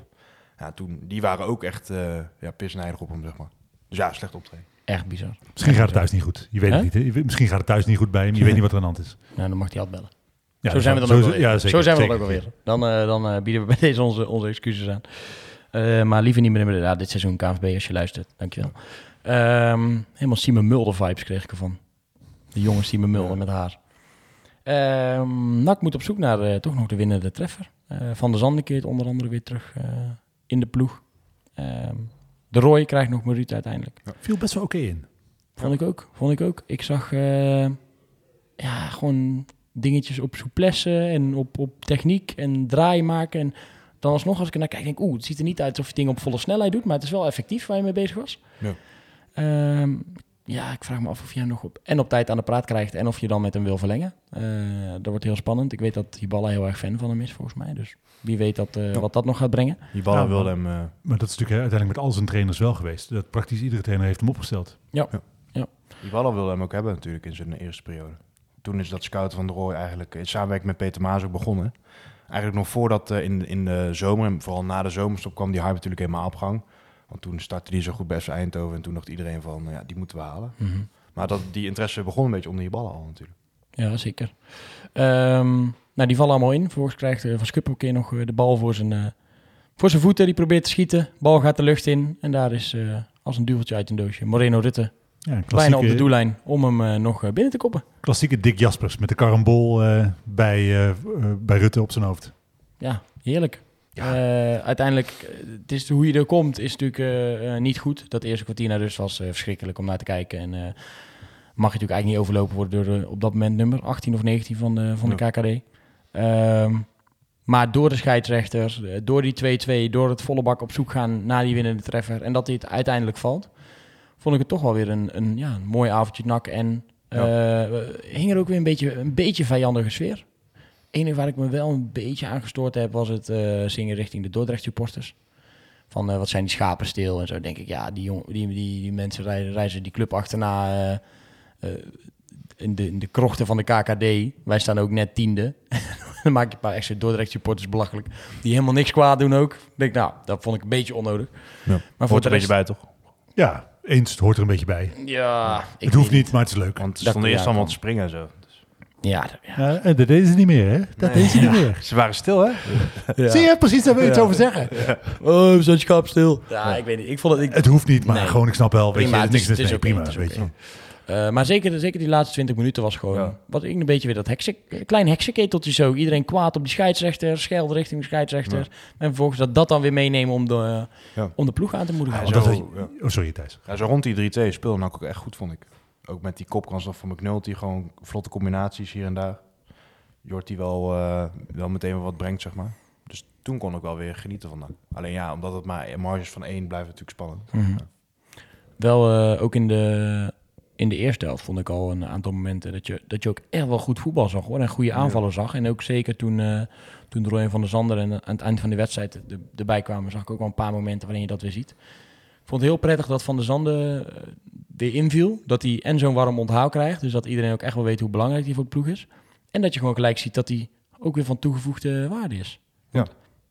Ja, toen, die waren ook echt uh, ja, pisnijdig op hem, zeg maar. Dus ja, slecht optreden. Echt bizar. Misschien gaat het thuis niet goed. Je weet het niet. Hè? Misschien gaat het thuis niet goed bij hem. Je weet niet wat er aan de hand is. Nou, dan mag hij altijd bellen. Ja, zo zijn we zo- dan ook zo- alweer. ja, zeker, zo zijn we dan ook alweer. Dan, eh, dan bieden we bij deze onze, onze excuses aan. Eh, maar liever niet meer in dit seizoen KNVB als je luistert. Dankjewel. Ehm helemaal Simon Mulder vibes kreeg ik ervan. De jonge Simon Mulder met haar. Ehm NAC moet op zoek naar eh, toch nog de winnende treffer. Eh, Van der Zanden keert onder andere weer terug in de ploeg. Ehm, de Roy krijgt nog minuut uiteindelijk. Viel best wel oké in. Vond ik ook. Vond ik ook. Ik zag ja, gewoon dingetjes op souplesse en op, op techniek en draai maken. En dan alsnog als ik er naar kijk, denk ik, oeh, het ziet er niet uit alsof je dingen op volle snelheid doet, maar het is wel effectief waar je mee bezig was. Ja. Ehm, ja, ik vraag me af of je hem nog op, en op tijd aan de praat krijgt en of je dan met hem wil verlengen. Eh, dat wordt heel spannend. Ik weet dat Hiballa heel erg fan van hem is, volgens mij. Dus wie weet dat, eh, Ja. wat dat nog gaat brengen. Die ballen Ja, wilde maar- hem... eh, Maar dat is natuurlijk uiteindelijk met al zijn trainers wel geweest. Dat praktisch iedere trainer heeft hem opgesteld. Die ballen wilde hem ook hebben natuurlijk in zijn eerste periode. Toen is dat scouten van de Roy eigenlijk in samenwerking met Peter Maas ook begonnen. Eigenlijk nog voordat eh, in, in de zomer, en vooral na de zomerstop, kwam die hype natuurlijk helemaal op gang. Want toen startte die zo goed bij FC Eindhoven en toen dacht iedereen van, ja, die moeten we halen. Maar dat, die interesse begon een beetje onder die ballen al natuurlijk. Ja, zeker. Ehm, nou, die vallen allemaal in. Vervolgens krijgt eh, Van Schuppen een keer nog eh, de bal voor zijn, voor zijn voeten. Die probeert te schieten. Bal gaat de lucht in. En daar is als een duveltje uit een doosje Moreno Rutte Ja, bijna op de doellijn om hem eh, nog eh, binnen te koppen. klassieke Dick Jaspers met de karambol eh, bij, bij Rutte op zijn hoofd. Ja, heerlijk. Uiteindelijk, het is, hoe je er komt, is natuurlijk niet goed. Dat eerste kwartier naar rust was verschrikkelijk om naar te kijken. En mag je natuurlijk eigenlijk niet overlopen worden door de, op dat moment nummer 18 of 19 van de, van de KKD. Ehm, maar door de scheidsrechter, door die 2-2, door het volle bak op zoek gaan naar die winnende treffer en dat dit uiteindelijk valt, vond ik het toch wel weer een, een, ja, een mooi avondje nak. En eh, hing er ook weer een beetje, een beetje vijandige sfeer enige waar ik me wel een beetje aan gestoord heb, was het eh, zingen richting de Dordrecht supporters. Van eh, wat zijn die schapen stil en zo. Denk ik, ja, die, jong, die, die, die mensen rijden, reizen die club achterna eh, eh, in, de, in de krochten van de KKD. Wij staan ook net tiende. Dan maak je een paar extra Dordrecht supporters belachelijk. Die helemaal niks kwaad doen ook. Ik denk, nou, dat vond ik een beetje onnodig. Ja. Maar voor er een rest... beetje bij toch? Ja, eens, het hoort er een beetje bij. Ja, ik het hoeft niet, maar het is leuk. Want ze stonden eerst allemaal te springen en zo. Dus- Ja, dat- ja. Ja, en dat deden ze niet meer, hè? Dat deden ze niet meer. Ze waren stil hè? Zie je, precies daar wil je iets over zeggen. Oh, we zijn schaap stil. Ja, ik weet niet. Ik vond het... Ik, Het hoeft niet, maar Nee. gewoon, ik snap wel, weet Prima, je, het niks is- het is mee, prima, weet je. Eh, maar zeker, zeker die laatste 20 minuten was gewoon... Ja. Wat ik een beetje weer dat heksen, klein heksenketeltje zo. Iedereen kwaad op die scheidsrechter, scheld richting de scheidsrechter. En vervolgens dat dat dan weer meenemen om de, Ja. om de ploeg aan te moedigen. Zo, dat- ja. Oh, sorry Thijs. Ja, zo rond die 3-2 speelde nou ook echt goed, vond ik. Ook met die kopkans van McNulty, gewoon vlotte combinaties hier en daar. Jort die wel, eh, wel meteen wel wat brengt, zeg maar. Dus toen kon ik wel weer genieten van dat. Alleen ja, omdat het maar marges van één blijft natuurlijk spannend. Mhm. Wel eh, ook in de, in de eerste helft vond ik al een aantal momenten dat je, dat je ook echt wel goed voetbal zag hoor. En goede aanvallen zag. En ook zeker toen, eh toen Roy van der Zander en aan het eind van de wedstrijd er- erbij kwamen, zag ik ook wel een paar momenten waarin je dat weer ziet. Ik vond het heel prettig dat Van der Zanden eh, weer inviel. Dat hij en zo'n warm onthaal krijgt. Dus dat iedereen ook echt wel weet hoe belangrijk hij voor de ploeg is. En dat je gewoon gelijk ziet dat hij ook weer van toegevoegde waarde is. Want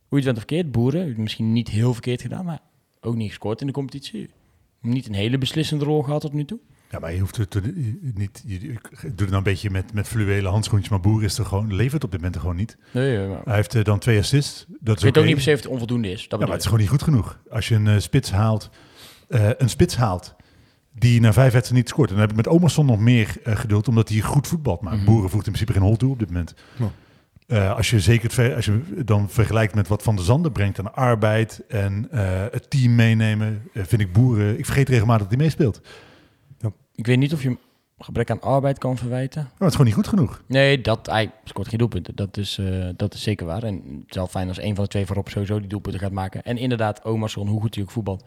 Hoe je het bent of verkeerd, boeren, misschien niet heel verkeerd gedaan, maar ook niet gescoord in de competitie. Niet een hele beslissende rol gehad tot nu toe. Ja, maar je hoeft het er niet. Je, je doet het nou een beetje met, met fluwelen handschoentjes, maar Boer is er gewoon, levert op dit moment er gewoon niet. Nee, maar Hij heeft eh, dan twee assists. Dat ik is weet ook niet per se of het onvoldoende is. Dat Ja, maar het is ik. gewoon niet goed genoeg. Als je een eh, spits haalt, eh, een spits haalt die na vijf wedstrijden niet scoort. En dan heb ik met Omerson nog meer geduld, omdat hij goed voetbalt. Maar Mhm. Boeren voegt in principe geen hol toe op dit moment. Ja. Eh, als je zeker als je dan vergelijkt met wat Van der Zanden brengt aan arbeid en eh, het team meenemen, vind ik Boeren. Ik vergeet regelmatig dat hij meespeelt. Ik weet niet of je hem gebrek aan arbeid kan verwijten. Maar het is gewoon niet goed genoeg. Nee, dat, hij scoort geen doelpunten. Dat is, eh, dat is zeker waar. En het is wel fijn als een van de twee voorop sowieso die doelpunten gaat maken. En inderdaad, Omerson, hoe goed hij ook voetbalt,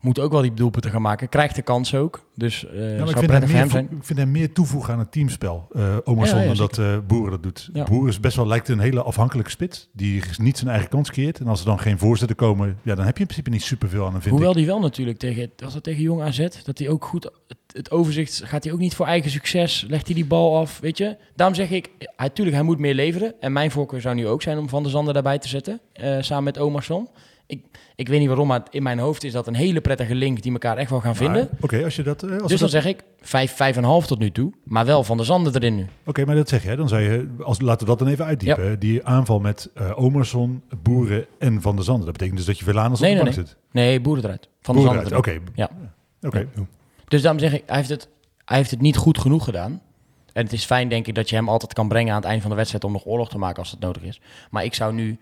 moet ook wel die doelpunten gaan maken. Krijgt de kans ook. Dus eh Ja, ik, vind hem meer, zijn. ik vind hem meer toevoegen aan het teamspel. Omerson, Ja, ja, dan dat eh, Boeren dat doet. Boeren is best wel, lijkt een hele afhankelijke spits. Die niet zijn eigen kans creëert. En als er dan geen voorzetten komen, ja, dan heb je in principe niet superveel aan hem, vind Hoewel ik. die wel natuurlijk tegen, was dat tegen Jong AZ, dat hij ook goed, het, het overzicht, gaat hij ook niet voor eigen succes, legt hij die bal af, weet je. Daarom zeg ik, hij, tuurlijk, hij moet meer leveren. En mijn voorkeur zou nu ook zijn om Van der Zanden daarbij te zetten, samen met Omerson. Ik, ik weet niet waarom, maar in mijn hoofd is dat een hele prettige link die elkaar echt wel gaan vinden. Oké, als je dat... eh, als dus dan dat- zeg ik 5, 5,5 tot nu toe. Maar wel van de zanden erin nu. Oké, maar dat zeg je. Dan zou je, als, laten we dat dan even uitdiepen. Die aanval met eh Omerson, Boeren en Van der Zanden. Dat betekent dus dat je Velanus Nee, op de nee, bank zit. Nee, boeren eruit. Van de Boeren zanden. Oké. Ja. Oké. Dus daarom zeg ik, hij heeft, het, hij heeft het niet goed genoeg gedaan. En het is fijn, denk ik, dat je hem altijd kan brengen aan het eind van de wedstrijd om nog oorlog te maken als het nodig is. Maar ik zou nu,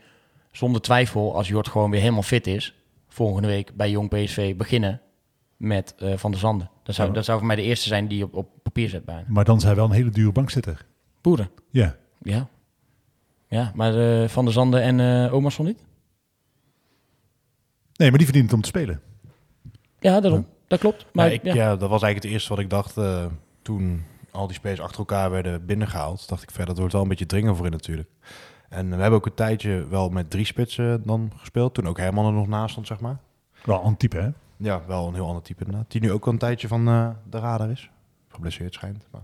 zonder twijfel, als Jort gewoon weer helemaal fit is, volgende week bij Jong PSV beginnen met eh, Van der Zanden. Dat zou, Ja. dat zou voor mij de eerste zijn die op, op papier zet bijna. Maar dan hij wel een hele dure bankzitter. Boeren, Ja. ja. Ja, maar eh, Van der Zanden en eh Omerson niet? Nee, maar die verdient het om te spelen. Ja, daarom. Dat klopt. Maar Maar ik, ja. ja. dat was eigenlijk het eerste wat ik dacht eh, toen al die spelers achter elkaar werden binnengehaald. Dacht ik verder, dat wordt wel een beetje dringen voor in natuurlijk. En we hebben ook een tijdje wel met drie spitsen dan gespeeld. Toen ook Herman er nog naast stond, zeg maar. Wel een type, hè? Ja, wel een heel ander type inderdaad. Die nu ook al een tijdje van eh, de radar is. Geblesseerd schijnt. Maar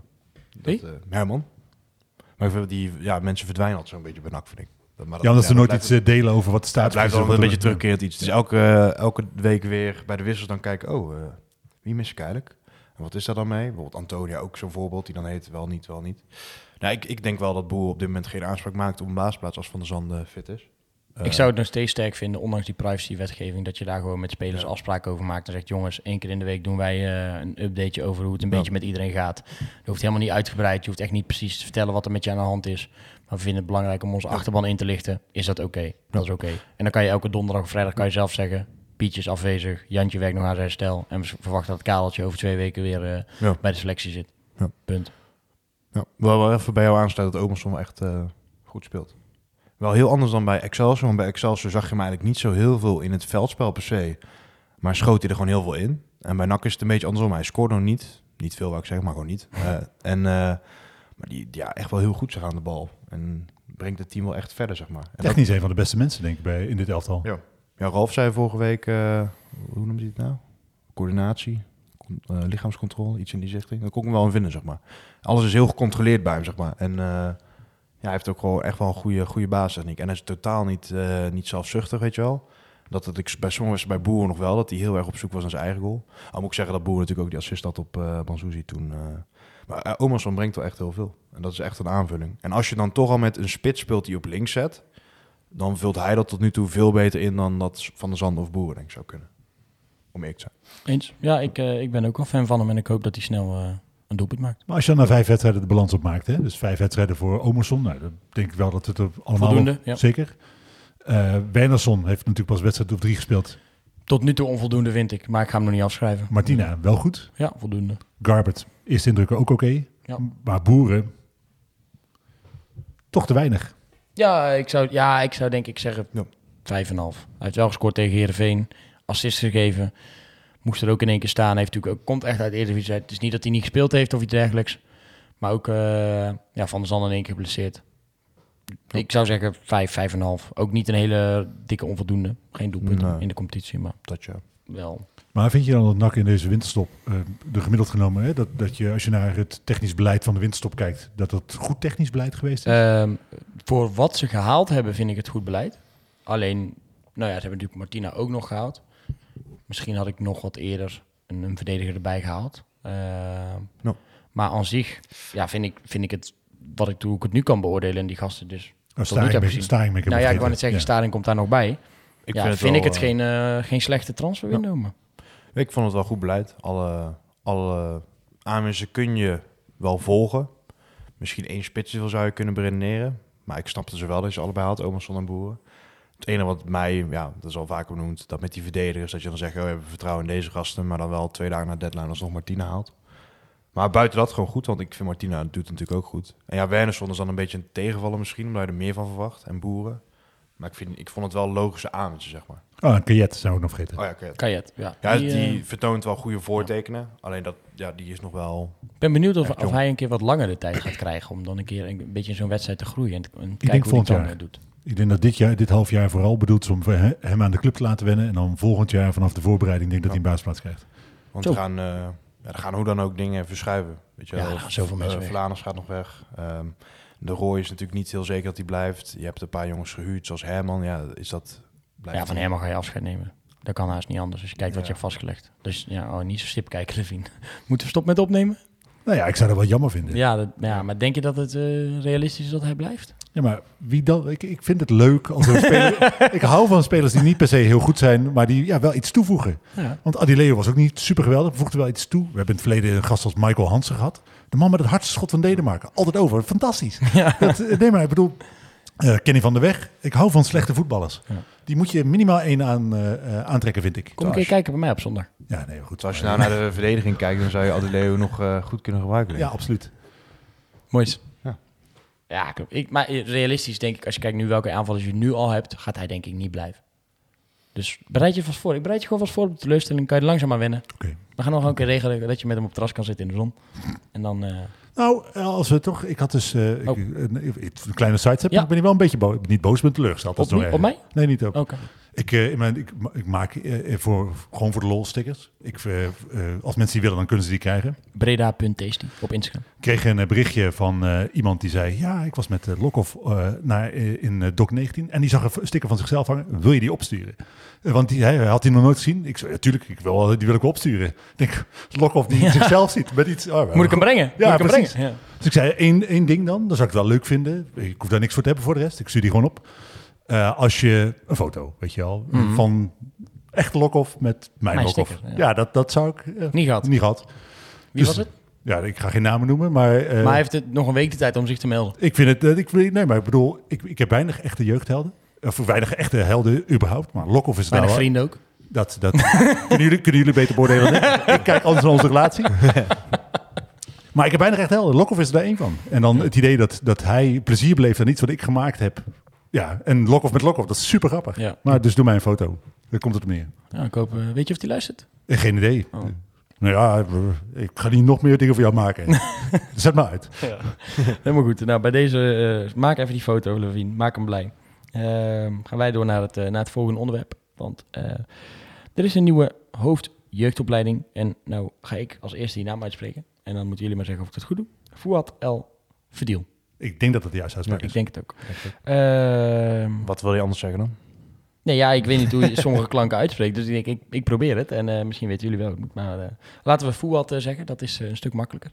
dat, eh, Herman. Maar ik vind die, ja, mensen verdwijnen altijd zo'n beetje bij NAC, vind ik. Dat, maar Ja, omdat ze nooit iets eh, delen over wat de staat het blijft is. wel een beetje Ja. terugkerend iets. Dus elke, elke week weer bij de wissels dan kijken, oh, eh, wie mis ik eigenlijk? En wat is daar dan mee? Bijvoorbeeld Antonia, ook zo'n voorbeeld, die dan heet wel niet, wel niet. Nou, ik, ik denk wel dat Boer op dit moment geen aanspraak maakt op een baasplaats als Van der Zanden fit is. Ik Eh, zou het nog steeds sterk vinden, ondanks die privacy-wetgeving, dat je daar gewoon met spelers Ja. afspraken over maakt. En zegt, jongens, één keer in de week doen wij eh, een updateje over hoe het een Ja. beetje met iedereen gaat. Je hoeft helemaal niet uitgebreid, je hoeft echt niet precies te vertellen wat er met je aan de hand is. Maar we vinden het belangrijk om onze achterban in te lichten. Is dat oké? Dat is oké. En dan kan je elke donderdag of vrijdag kan je zelf zeggen, Pietje is afwezig, Jantje werkt nog aan zijn herstel. En we verwachten dat Kareltje over twee weken weer eh, bij de selectie zit. Ja. Punt. Ja, wel, wel even bij jou aansluiten dat Omerson echt eh, goed speelt. Wel heel anders dan bij Excelsior. Want bij Excelsior zag je hem eigenlijk niet zo heel veel in het veldspel per se. Maar schoot hij er gewoon heel veel in. En bij NAC is het een beetje andersom. Hij scoort nog niet. Niet veel, wou ik zeggen, maar gewoon niet. Eh, en, eh, maar die ja, echt wel heel goed zeg aan de bal. En brengt het team wel echt verder, zeg maar. En Technisch een van de beste mensen, denk ik, bij, in dit elftal. Ja. ja, Ralf zei vorige week, hoe noemt hij het nou? Coördinatie, eh, lichaamscontrole, iets in die richting. Daar kon ik me wel in vinden, zeg maar. Alles is heel gecontroleerd bij hem, zeg maar. En eh, ja, hij heeft ook gewoon echt wel een goede, goede basistechniek. En hij is totaal niet, eh, niet zelfzuchtig, weet je wel. Dat het ik bij sommigen bij Boer nog wel, dat hij heel erg op zoek was naar zijn eigen goal. Al moet ik zeggen dat Boer natuurlijk ook die assist had op Banzuzi toen. maar uh, Omerson brengt wel echt heel veel. En dat is echt een aanvulling. En als je dan toch al met een spits speelt die op links zet, dan vult hij dat tot nu toe veel beter in dan dat Van der Zand of Boer denk ik zou kunnen. Om eerlijk te zijn. Eens? Ja, ik, eh, ik ben ook wel fan van hem en ik hoop dat hij snel eh, een doelpunt maakt. Maar als je dan na vijf wedstrijden de balans opmaakt, hè? dus vijf wedstrijden voor Omerson, nou, dan denk ik wel dat het er allemaal Voldoende, ja. zeker. Eh Wernersson heeft natuurlijk pas wedstrijd of drie gespeeld. Tot nu toe onvoldoende vind ik, maar ik ga hem nog niet afschrijven. Martina, wel goed. Ja, voldoende. Garbert, eerste indrukken ook oké. Ja. Maar Boeren, toch te weinig. Ja, ik zou, ja, ik zou denk ik zeggen Ja. 5,5. Hij heeft wel gescoord tegen Heerenveen, assist gegeven. Moest er ook in één keer staan. Hij heeft natuurlijk ook, komt echt uit de Eredivisie. Het is niet dat hij niet gespeeld heeft of iets dergelijks. Maar ook eh, ja, Van der Zanden in één keer geblesseerd. Ik zou zeggen 5, 5,5. Ook niet een hele dikke onvoldoende. Geen doelpunt Nee. in de competitie, maar Dat ja. wel. Maar vind je dan dat NAC in deze winterstop, eh, de gemiddeld genomen, hè, dat, dat je als je naar het technisch beleid van de winterstop kijkt, dat dat goed technisch beleid geweest is? Ehm, voor wat ze gehaald hebben, vind ik het goed beleid. Alleen, nou ja, ze hebben natuurlijk Martina ook nog gehaald. Misschien had ik nog wat eerder een, een verdediger erbij gehaald. Ehm, Ja. Maar aan zich, ja, vind ik, vind ik het, wat ik, hoe ik het nu kan beoordelen, en die gasten dus... Oh, toe heb Staring, gezien. Staring ik nou ja, ik wou net zeggen, Ja. Staring komt daar nog bij. Ik ja, vind, vind, het ik wel, het eh, geen, eh, geen slechte transferwindow, maar... Ik vond het wel goed beleid. Alle, alle aanwijzingen kun je wel volgen. Misschien één spitsje zou je kunnen beredeneren. Maar ik snapte ze wel dat je ze allebei had, Omerson en Boeren. Het ene wat mij, ja, dat is al vaak benoemd, dat met die verdedigers, dat je dan zegt, oh, we hebben vertrouwen in deze gasten, maar dan wel twee dagen na deadline alsnog Martina haalt. Maar buiten dat gewoon goed, want ik vind Martina doet het natuurlijk ook goed. En ja, Wernersson is dan een beetje een tegenvaller misschien, omdat je er meer van verwacht. En Boeren. Maar ik, vind, ik vond het wel logische aanwezig, zeg maar. Oh, en Kajet zou ik nog vergeten. Oh ja. Kajet, ja. Ja, Die, die, eh, vertoont wel goede voortekenen. Alleen dat, ja, die is nog wel. ik ben benieuwd of, of hij een keer wat langer de tijd gaat krijgen... om dan een keer een, beetje in zo'n wedstrijd te groeien. En, en kijken hoe hij het dan doet. Ik denk dat dit, jaar, dit half jaar vooral bedoeld is om he- hem aan de club te laten wennen. En dan volgend jaar vanaf de voorbereiding denk ik dat hij een baasplaats krijgt. Want er gaan, eh, ja, er gaan hoe dan ook dingen verschuiven. Weet je Ja, wel. er gaan zoveel mensen. Vlaanders gaat nog weg. Ehm, de Roy is natuurlijk niet heel zeker dat hij blijft. Je hebt een paar jongens gehuurd, zoals Herman. Ja, is dat blijft Ja, van Herman ga je afscheid nemen. Dat kan haast niet anders als je kijkt wat je hebt vastgelegd. Dus ja, oh, niet zo stip kijken, Levine. Moeten we stoppen met opnemen? Nou ja, ik zou dat wel jammer vinden. Ja, dat, ja maar denk je dat het eh, realistisch is dat hij blijft? Ja, maar wie dan? Ik, ik vind het leuk als een speler. ik hou van spelers die niet per se heel goed zijn, maar die ja, wel iets toevoegen. Ja. Want Adileo was ook niet super geweldig, voegde wel iets toe. We hebben in het verleden een gast als Michael Hansen gehad. De man met het hardste schot van Denemarken. Altijd over. Fantastisch. Dat, eh, nee, maar ik bedoel, eh, Kenny van der Weg. Ik hou van slechte voetballers. Ja. Die moet je minimaal één aan, eh, eh, aantrekken, vind ik. Kom een keer kijken bij mij op zondag. Ja, nee, goed. Als je nou naar de verdediging kijkt, dan zou je Adeleo nog eh, goed kunnen gebruiken. Ja, absoluut. Moois. Ja. Ja. Ik, maar realistisch denk ik, als je kijkt nu welke aanvallers je nu al hebt, gaat hij denk ik niet blijven. Dus bereid je vast voor. Ik bereid je gewoon vast voor op de teleurstelling. Kan je er langzaam aan wennen. We gaan nog een keer regelen dat je met hem op het terras kan zitten in de zon. En dan... eh, Nou, als we toch... Ik had dus eh, ik- Oh. een, een kleine site heb. Ja. Ik ben hier wel een beetje boos. Niet boos, ben teleurgesteld. Dat op, is wie? op mij? Nee, niet ook. Oké. Ik, eh, in mijn, ik, ma- ik maak eh, voor, gewoon voor de lol stickers. Ik, eh, eh, als mensen die willen, dan kunnen ze die krijgen. Breda.tasty op Instagram. Ik kreeg een eh, berichtje van eh, iemand die zei... Ja, ik was met Lokhoff eh, naar, eh, in eh, Doc 19 en die zag een sticker van zichzelf hangen. Wil je die opsturen? Eh, want die, hij had die nog nooit gezien. Ik zei, ja, tuurlijk, ik wil, die wil ik opsturen. Ik denk, Lokhoff die zichzelf ziet met iets... oh, Moet ik hem brengen? Ja, Moet ik hem brengen? Ja. Dus ik zei, één, één ding dan, dan zou ik het wel leuk vinden. Ik hoef daar niks voor te hebben voor de rest. Ik stuur die gewoon op. Eh, als je een foto, weet je wel, Mhm. van echt Lokhoff met mijn, Mijn Lokhoff. ja. ja. dat, dat zou ik eh, Niet gehad. niet gehad. Wie Dus- was het? Ja, ik ga geen namen noemen, maar, eh, maar hij heeft het nog een week de tijd om zich te melden. ik vind het, ik, nee, maar ik bedoel, ik, ik heb weinig echte jeugdhelden. Of weinig echte helden überhaupt. Maar Lokhoff is nou, vrienden ook. dat, dat kunnen, jullie, kunnen jullie beter beoordelen ik. Ik kijk anders naar onze relatie. Maar ik heb weinig echt helden. Lokhoff is er daar één van. En dan het idee dat, dat hij plezier beleeft aan iets wat ik gemaakt heb. Ja, en Lokhoff met Lokhoff, dat is super grappig. Ja. Maar dus doe mij een foto. Daar komt het op neer. Ja, ik hoop, eh, weet je of hij luistert? Eh, Geen idee. Oh. Nou ja, ik ga niet nog meer dingen voor jou maken. Zet maar uit. Helemaal goed. Nou, bij deze, eh, maak even die foto, Levine. Maak hem blij. Ehm, gaan wij door naar het, naar het volgende onderwerp. Want er is een nieuwe hoofdjeugdopleiding. En nou ga ik als eerste die naam uitspreken. En dan moeten jullie maar zeggen of ik het goed doe. Fouad El Verdiel. Ik denk dat het de juiste Ja, uitspraak ik is. denk het ook. Ehm, Wat wil je anders zeggen dan? nee, ja, ik weet niet hoe je sommige klanken uitspreekt. Dus ik, denk, ik, ik probeer het. En eh, misschien weten jullie wel. Maar eh, laten we Fouad eh, zeggen. Dat is een stuk makkelijker.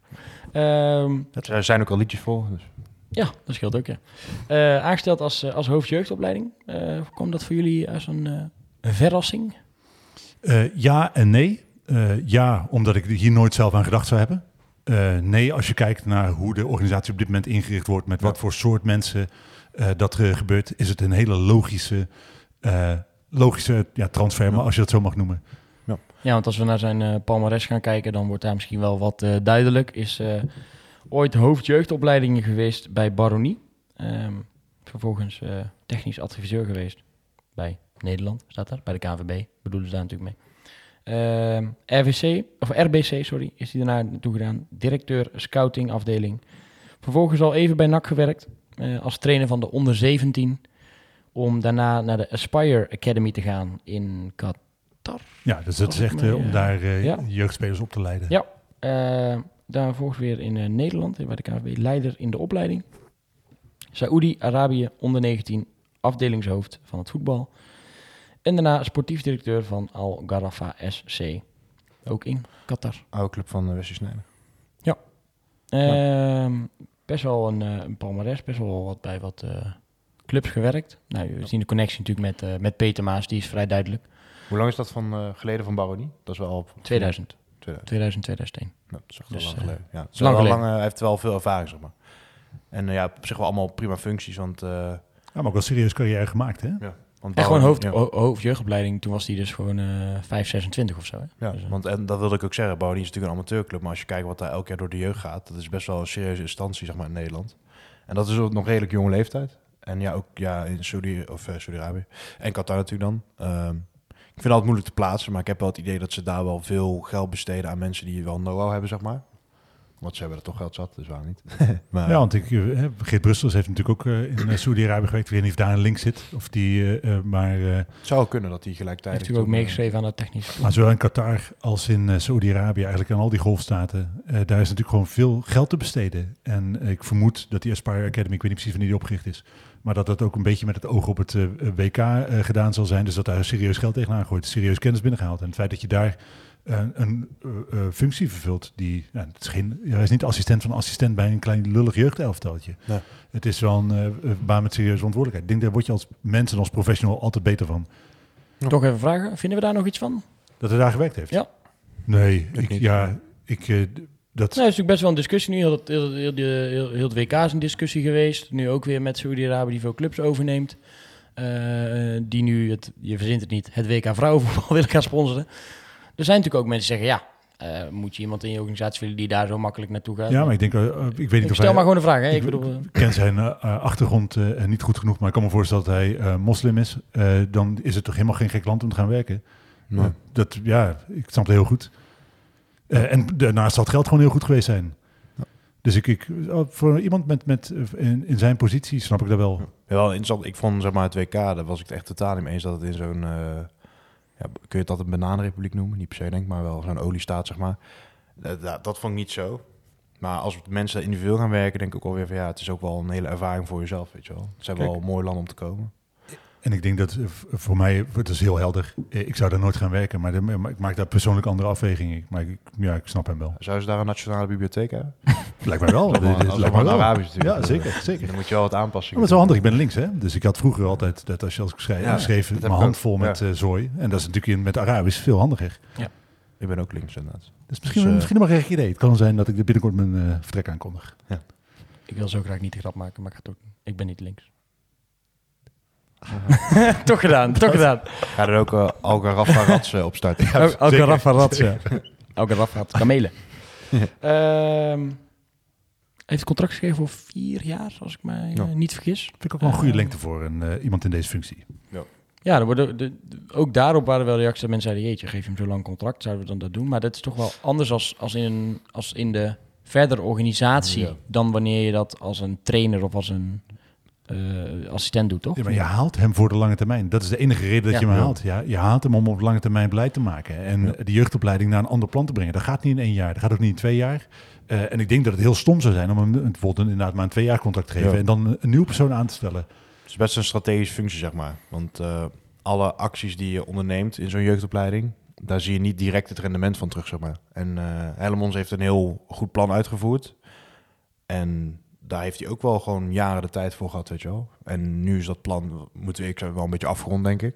Ehm, Er zijn ook al liedjes voor. Dus. Ja, dat scheelt ook, ja. Eh, aangesteld als, als hoofdjeugdopleiding. Eh kwam dat voor jullie als een, eh, een verrassing? Eh, ja en nee. Eh, ja, omdat ik hier nooit zelf aan gedacht zou hebben. Eh, nee, als je kijkt naar hoe de organisatie op dit moment ingericht wordt, met wat voor soort mensen eh, dat er gebeurt, is het een hele logische, eh, logische ja, transfer, maar als je dat zo mag noemen. Ja, want als we naar zijn palmares gaan kijken, dan wordt daar misschien wel wat eh, duidelijk. Is eh, ooit hoofdjeugdopleidingen geweest bij Baronie. Ehm, vervolgens eh, technisch adviseur geweest bij Nederland, staat daar, bij de KNVB. Bedoelen ze daar natuurlijk mee. Ehm, RVC, of RBC, sorry, is hij daarna naartoe gedaan. Directeur scouting afdeling. Vervolgens al even bij NAC gewerkt eh, als trainer van de onder 17. Om daarna naar de Aspire Academy te gaan in Qatar. Ja, dus het is Volgens echt eh, om daar eh, ja. jeugdspelers op te leiden. Ja. Daar vervolgens weer in Nederland, bij de KNVB, leider in de opleiding. Saoedi, Arabië, onder 19, afdelingshoofd van het voetbal. En daarna sportief directeur van Al Garafa SC. Ook in Qatar. Oude club van Wesley Sneijder. Ehm, best wel een, eh, een palmares, best wel wat bij wat eh, clubs gewerkt. Nou, we zien de connectie natuurlijk met, eh, met Peter Maas, die is vrij duidelijk. Hoe lang is dat van eh, geleden van Baronie? Dat is wel op 2000, 2000. 2000 2001. Nou, dat is echt Dus, wel lang geleden. Ja, het is lang wel geleden. lang, hij heeft wel veel ervaring, zeg maar. En ja, op zich wel allemaal prima functies, want... eh Ja, maar ook wel serieus carrière gemaakt, hè? ja, want En gewoon hoofd, ja. hoofdjeugdopleiding, toen was hij dus gewoon eh 5, 26 of zo. Hè? Ja, Dus, eh, want en dat wilde ik ook zeggen. Baronie is natuurlijk een amateurclub, maar als je kijkt wat daar elk jaar door de jeugd gaat, dat is best wel een serieuze instantie, zeg maar, in Nederland. En dat is ook nog redelijk jonge leeftijd. En ja, ook ja, in Saudi of eh, Saudi-Arabië en Qatar natuurlijk dan. Ehm, ik vind het altijd moeilijk te plaatsen, maar ik heb wel het idee dat ze daar wel veel geld besteden aan mensen die wel know-how hebben, zeg maar. Want ze hebben er toch geld zat, dus waarom niet? maar, Ja, want ik, eh, hè, Geert Brustels heeft natuurlijk ook eh, in eh, Saudi-Arabië gewerkt. Ik weet niet of daar een link zit. Of die, maar, eh, Het zou kunnen dat die Hij gelijktijdig... heeft natuurlijk ook meegeschreven aan de technische maar zowel in Qatar als in Saudi-Arabië, eigenlijk aan al die golfstaten, eh, daar is natuurlijk gewoon veel geld te besteden. En ik vermoed dat die Aspire Academy, ik weet niet precies wanneer die opgericht is, maar dat dat ook een beetje met het oog op het WK eh, gedaan zal zijn. Dus dat daar serieus geld tegenaan gooit, serieus kennis binnengehaald. En het feit dat je daar een eh, eh, functie vervult die, ja, het is geen, hij is niet assistent van assistent bij een klein lullig jeugdelftaltje. Nee. Het is wel een eh, baan met serieuze verantwoordelijkheid. Ik denk, daar word je als mens en als professional altijd beter van. Toch even vragen, vinden we daar nog iets van? Dat hij daar gewerkt heeft? Ja. Nee, Ik ja, ik, eh, dat... Nou, het is natuurlijk best wel een discussie nu. Heel het, heel, heel, heel, heel het WK is een discussie geweest. Nu ook weer met Saudi-Arabië die veel clubs overneemt. Eh, die nu, het, je verzint het niet, het WK vrouwenvoetbal willen gaan sponsoren. Er zijn natuurlijk ook mensen die zeggen, ja, eh, moet je iemand in je organisatie willen die daar zo makkelijk naartoe gaat? ja, maar ik denk, eh, eh, ik weet niet ik of stel hij... maar gewoon een vraag. Hè? Ik ik bedoel, ken zijn achtergrond eh, niet goed genoeg, maar ik kan me voorstellen dat hij eh, moslim is. Eh, dan is het toch helemaal geen gek land om te gaan werken. Nee. Dat, ja, ik snap het heel goed. Eh, en daarnaast zal het geld gewoon heel goed geweest zijn. Dus ik, ik, voor iemand met, met, in, in zijn positie snap ik dat wel. Ja, wel interessant. Ik vond zeg maar het WK, daar was ik het echt totaal niet mee eens dat het in zo'n, eh, ja, kun je dat een bananenrepubliek noemen? Niet per se denk ik, maar wel zo'n oliestaat zeg maar. Dat, dat, dat vond ik niet zo. Maar als mensen individueel gaan werken, denk ik ook alweer van ja, het is ook wel een hele ervaring voor jezelf, weet je wel. Het zijn Kijk. wel een mooi land om te komen. En ik denk dat eh, voor mij, het is heel helder. Eh, Ik zou daar nooit gaan werken, maar, de- maar ik maak daar persoonlijk andere afwegingen. Ik- Maar ik, ja, ik snap hem wel. Zou ze daar een nationale bibliotheek hebben? Lijkt mij wel. Dat is wel- lijkt. Arabisch natuurlijk. Ja, zeker. zeker. Dan moet je wel wat aanpassingen Maar het is wel handig, ik ben links, hè? Dus ik had vroeger altijd dat als je als ik schreef, Ja, schreef mijn hand vol met Ja. eh, zooi. En dat is natuurlijk in, met Arabisch veel handiger. Ik ben ook links inderdaad. Dus misschien, Dus, misschien nog een gek idee. Het kan zijn dat ik er binnenkort mijn eh, vertrek aankondig. ik wil zo graag niet de grap maken, maar ik ga het ook. Ik ben niet links. toch gedaan, toch gedaan. Ga er ook uh, Algarrafa Rats eh, op starten. Ja. Rafa had kamelen. Ehm, heeft het contract geschreven voor vier jaar, als ik mij Ja. eh, niet vergis. Vind ik ook wel een goede Eh, lengte voor een, eh, iemand in deze functie. Ja, er worden, de, de- ook daarop waren wel reacties dat mensen zeiden... jeetje, geef je hem zo lang contract, zouden we dan dat doen? Maar dat is toch wel anders als, als, in, als in de verdere organisatie... Ja. dan wanneer je dat als een trainer of als een eh, assistent doet, toch? Ja, maar je haalt hem voor de lange termijn. Dat is de enige reden dat Ja. je hem Ja. haalt. Ja, je haalt hem om op lange termijn beleid te maken. En Ja. de jeugdopleiding naar een ander plan te brengen. Dat gaat niet in één jaar. Dat gaat ook niet in twee jaar. Eh, en ik denk dat het heel stom zou zijn om hem bijvoorbeeld een- inderdaad maar een twee jaar contract te geven. Ja. En dan een nieuwe persoon aan te stellen. Het is best een strategische functie, zeg maar. Want eh, alle acties die je onderneemt in zo'n jeugdopleiding, daar zie je niet direct het rendement van terug, zeg maar. En eh Helmonds heeft een heel goed plan uitgevoerd. En daar heeft hij ook wel gewoon jaren de tijd voor gehad, weet je wel. En nu is dat plan, moeten we ik zeggen, wel een beetje afgerond, denk ik.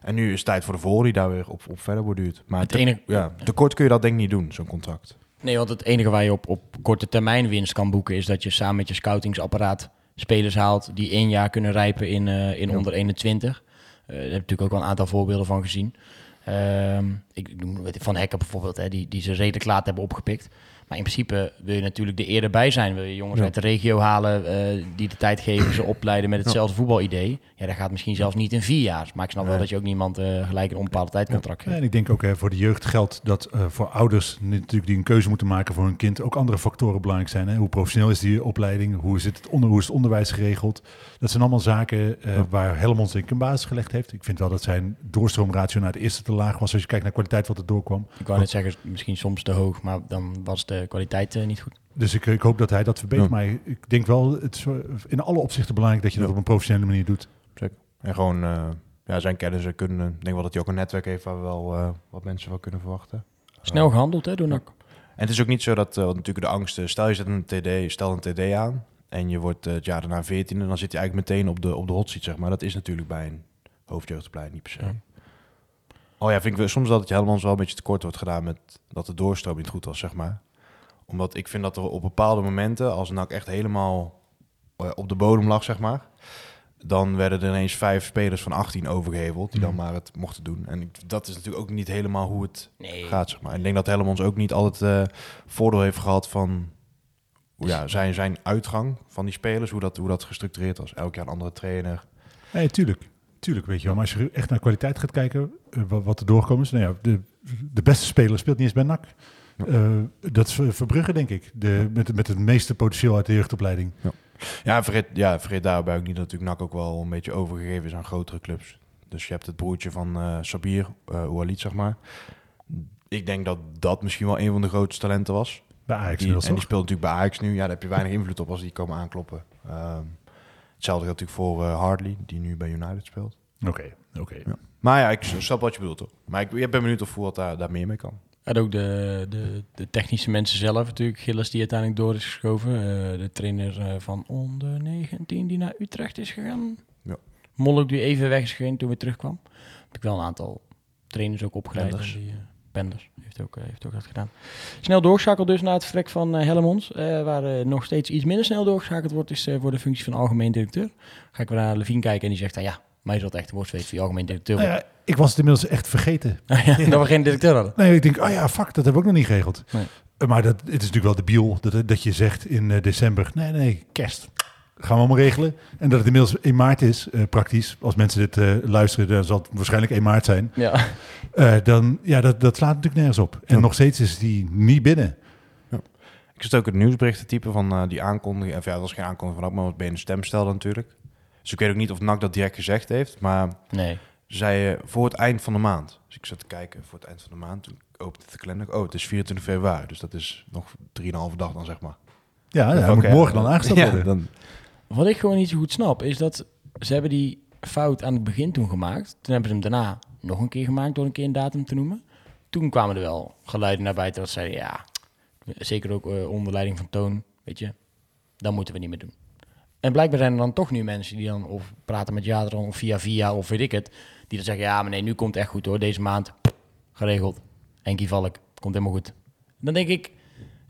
En nu is het tijd voor de volgende die daar weer op, op verder borduurt. Maar Het te, enige- ja, te kort kun je dat denk ik niet doen, zo'n contract. Nee, want het enige waar je op, op korte termijn winst kan boeken... is dat je samen met je scoutingsapparaat spelers haalt... die één jaar kunnen rijpen in, eh, in Ja. onder 21. Eh daar heb ik natuurlijk ook wel een aantal voorbeelden van gezien. Ehm, ik noem ik, Van Hekken bijvoorbeeld, hè, die, die ze redelijk laat hebben opgepikt. Maar in principe wil je natuurlijk er eerder bij zijn. Wil je jongens Ja. uit de regio halen eh, die de tijd geven, ze opleiden met hetzelfde voetbalidee. Ja, dat gaat misschien zelfs niet in vier jaar. Maar ik snap wel dat je ook niemand eh, gelijk een onbepaalde tijdcontract Ja, geeft. en ik denk ook hè, voor de jeugd geldt dat eh, voor ouders natuurlijk die een keuze moeten maken voor hun kind ook andere factoren belangrijk zijn. Hè? Hoe professioneel is die opleiding? Hoe is het, onder, hoe is het onderwijs geregeld? Dat zijn allemaal zaken Ja. waar Helmond ik een basis gelegd heeft. Ik vind wel dat zijn doorstroomratio naar het eerste te laag was als je kijkt naar kwaliteit wat er doorkwam. Ik wou net zeggen, misschien soms te hoog, maar dan was de kwaliteit eh, niet goed. Dus ik, ik hoop dat hij dat verbetert. Ja. Maar ik denk wel, het is in alle opzichten belangrijk dat je dat op een professionele manier doet. En gewoon eh, ja, zijn kennis en kunnen. Ik denk wel dat hij ook een netwerk heeft waar we wel eh, wat mensen wel kunnen verwachten. Snel gehandeld, hè, door NAC. En het is ook niet zo dat, eh, want natuurlijk de angsten, stel je zet een TD, stel een TD aan en je wordt eh, het jaar daarna 14 en dan zit je eigenlijk meteen op de, op de hot seat, zeg maar. Dat is natuurlijk bij een hoofdjeugdopleiding niet per se. Ja. Oh ja, vind ik soms dat het je helemaal wel een beetje tekort wordt gedaan met dat de doorstroom niet goed was, zeg maar. Omdat ik vind dat er op bepaalde momenten, als NAC echt helemaal eh, op de bodem lag, zeg maar, dan werden er ineens vijf spelers van 18 overgeheveld die dan Mhm. maar het mochten doen. En ik- dat is natuurlijk ook niet helemaal hoe het Nee. gaat, zeg maar. En ik denk dat Helmonds ook niet altijd eh, voordeel heeft gehad van ja, zijn, zijn uitgang van die spelers, hoe dat, hoe dat gestructureerd was. Elk jaar een andere trainer. Nee, tuurlijk. Tuurlijk, weet je wel. Maar als je echt naar kwaliteit gaat kijken, eh, wat, er doorgekomen is. Nou ja, de, de beste speler speelt niet eens bij NAC. Eh, dat is Ver- Verbrugge, denk ik. De, met, met het meeste potentieel uit de jeugdopleiding. Ja, vergeet, ja, vergeet daarbij ook niet dat natuurlijk NAC ook wel een beetje overgegeven is aan grotere clubs. Dus je hebt het broertje van eh Sabir, eh Oualit, zeg maar. Ik denk dat dat misschien wel een van de grootste talenten was. Bij Ajax Die, en die toch? speelt natuurlijk bij Ajax nu. Ja, daar heb je weinig invloed op als die komen aankloppen. Ehm, hetzelfde geldt natuurlijk voor eh, Hardley, die nu bij United speelt. Oké, oké. Ja. Maar ja, ik snap wat je bedoelt hoor. Maar ik, ik ben benieuwd of Voort daar, daar meer mee kan. En ook de, de, de technische mensen zelf natuurlijk. Gilles die uiteindelijk door is geschoven. Eh, de trainer eh, van onder 19 die naar Utrecht is gegaan. Ja. Molk die even weg is gegaan toen weer terugkwam. Heb ik wel een aantal trainers ook opgeleid. Penders. Die, eh, Penders heeft ook, heeft ook dat gedaan. Snel doorgeschakeld dus naar het vertrek van Hellemons. waar nog steeds iets minder snel doorgeschakeld wordt is voor de functie van algemeen directeur. Ga ik weer naar Levine kijken en die zegt, ah, ja, mij is dat echt worst weten wie algemeen directeur Nou ja, ik was het inmiddels echt vergeten. dat we geen directeur hadden. Nee, ik denk, oh ja, fuck, dat hebben we ook nog niet geregeld. Nee. Eh, Maar dat, het is natuurlijk wel debiel dat, dat je zegt in eh, december, nee, nee, kerst. Gaan we allemaal regelen. En dat het inmiddels 1 maart is, eh, praktisch. Als mensen dit eh, luisteren, dan zal het waarschijnlijk 1 maart zijn. Ja. Eh, dan, ja, dat, dat slaat natuurlijk nergens op. En nog steeds is die niet binnen. Ik zit ook het nieuwsberichten typen van eh, die aankondiging. Of ja, dat was geen aankondiging van ook, maar wat ben je een stem stelde natuurlijk. Dus ik weet ook niet of NAC dat direct gezegd heeft. Maar Nee. ze zeiden voor het eind van de maand. Dus ik zat te kijken voor het eind van de maand. Toen opende de kalender. Oh, het is 24 februari. Dus dat is nog 3,5 dag dan zeg maar. Ja, hij Oké, moet morgen dan ja, aangesteld worden. dan, Wat ik gewoon niet zo goed snap, is dat ze hebben die fout aan het begin toen gemaakt. Toen hebben ze hem daarna nog een keer gemaakt door een keer een datum te noemen. Toen kwamen er wel geluiden naar buiten dat zeiden, ja, zeker ook eh, onder leiding van Toon, weet je, dat moeten we niet meer doen. En blijkbaar zijn er dan toch nu mensen die dan of praten met Jadran of via via of weet ik het, die dan zeggen, ja, maar nee, nu komt het echt goed hoor, deze maand geregeld. Henkie Valk, komt helemaal goed. Dan denk ik,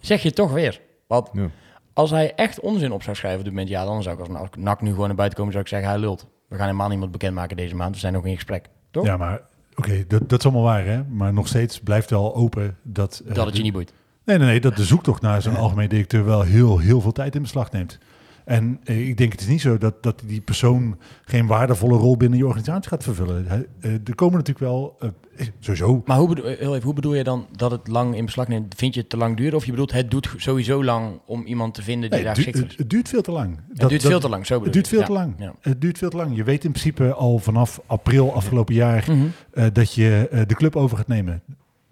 zeg je toch weer. Want Ja. als hij echt onzin op zou schrijven op dit moment, ja, dan zou ik als NAC- NAC nu gewoon naar buiten komen, zou ik zeggen, hij lult. We gaan helemaal niemand bekendmaken deze maand, we zijn nog in gesprek. Toch? Ja, maar oké, dat, dat is allemaal waar, hè? Maar nog steeds blijft wel open dat... eh, dat het je niet boeit. Nee, nee, nee, dat de zoektocht naar zo'n algemeen directeur wel heel, heel veel tijd in beslag neemt. En eh, ik denk het is niet zo dat, dat die persoon geen waardevolle rol binnen je organisatie gaat vervullen. Eh, er komen natuurlijk wel, eh, sowieso, Maar hoe bedoel, heel even, hoe bedoel je dan dat het lang in beslag neemt? Vind je het te lang duren? Of je bedoelt, het doet sowieso lang om iemand te vinden die nee, daar het, geschikt het, is? het duurt veel te lang. Het Dat- duurt dat- veel te lang, zo Het duurt je. veel Ja, te lang. ja. Het duurt veel te lang. Je weet in principe al vanaf april afgelopen jaar Mhm. eh, dat je eh, de club over gaat nemen.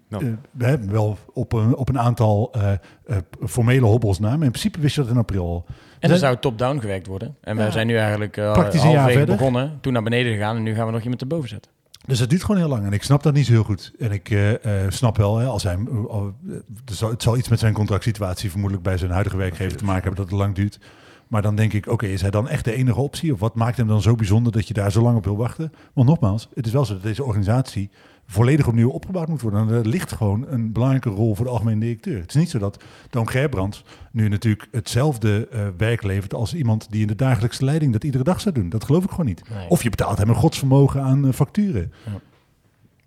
Eh, we hebben wel op een, op een aantal eh, eh, formele hobbels na, maar in principe wist je dat in april al. En dan zou top-down gewerkt worden. En Ja. wij zijn nu eigenlijk uh, Praktisch een jaar verder. begonnen, toen naar beneden gegaan en nu gaan we nog iemand erboven zetten. Dus het duurt gewoon heel lang en ik snap dat niet zo heel goed. En ik eh, eh, snap wel, hè, als hij, eh, al- eh, het zal iets met zijn contractsituatie vermoedelijk bij zijn huidige werkgever te maken hebben dat het lang duurt. Maar dan denk ik, oké, is hij dan echt de enige optie? Of wat maakt hem dan zo bijzonder dat je daar zo lang op wil wachten? Want nogmaals, het is wel zo dat deze organisatie volledig opnieuw opgebouwd moet worden. En er ligt gewoon een belangrijke rol voor de algemene directeur. Het is niet zo dat Toon Gerbrandt nu natuurlijk hetzelfde eh, werk levert als iemand die in de dagelijkse leiding dat iedere dag zou doen. Dat geloof ik gewoon niet. Nee. Of je betaalt hem een godsvermogen aan eh, facturen.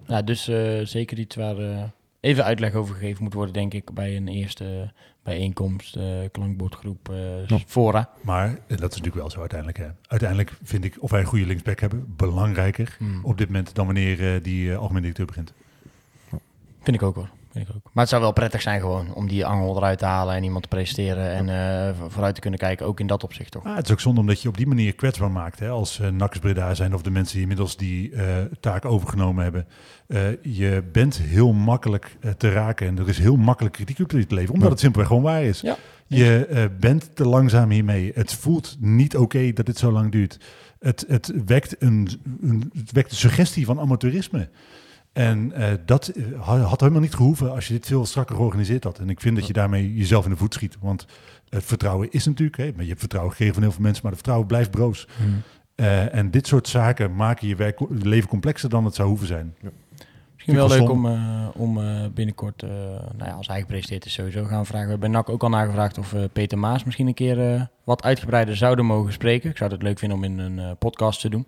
Ja, dus eh, zeker iets waar even uitleg over gegeven moet worden, denk ik, bij een eerste bijeenkomst, eh klankbordgroep, eh, Ja. fora. Maar en dat is natuurlijk wel zo uiteindelijk. Hè. Uiteindelijk vind ik of wij een goede linksback hebben belangrijker Hmm. op dit moment dan wanneer eh, die eh, algemeen directeur begint. Vind ik ook hoor. Vind ik ook. Maar het zou wel prettig zijn gewoon om die angel eruit te halen en iemand te presenteren en eh, vo- vooruit te kunnen kijken, ook in dat opzicht toch. Ah, het is ook zonde omdat je op die manier kwetsbaar maakt. Hè, als uh, Breda zijn of de mensen die inmiddels die eh, taak overgenomen hebben. Eh, je bent heel makkelijk te raken en er is heel makkelijk kritiek op te leveren. Omdat Ja. het simpelweg gewoon waar is. Ja. Je eh, bent te langzaam hiermee. Het voelt niet oké dat dit zo lang duurt. Het, het, wekt een, een, het wekt een suggestie van amateurisme. En eh, dat eh, ha- had helemaal niet gehoeven als je dit veel strakker georganiseerd had. En ik vind dat je daarmee jezelf in de voet schiet. Want het vertrouwen is natuurlijk, hè, maar je hebt vertrouwen gegeven van heel veel mensen, maar het vertrouwen blijft broos. Eh, en dit soort zaken maken je werk, leven complexer dan het zou hoeven zijn. Misschien wel leuk om, eh, om eh, binnenkort, eh, nou ja, als hij gepresenteerd is sowieso, gaan we vragen. We hebben NAC ook al nagevraagd of eh, Peter Maas misschien een keer eh, wat uitgebreider zouden mogen spreken. Ik zou het leuk vinden om in een podcast te doen.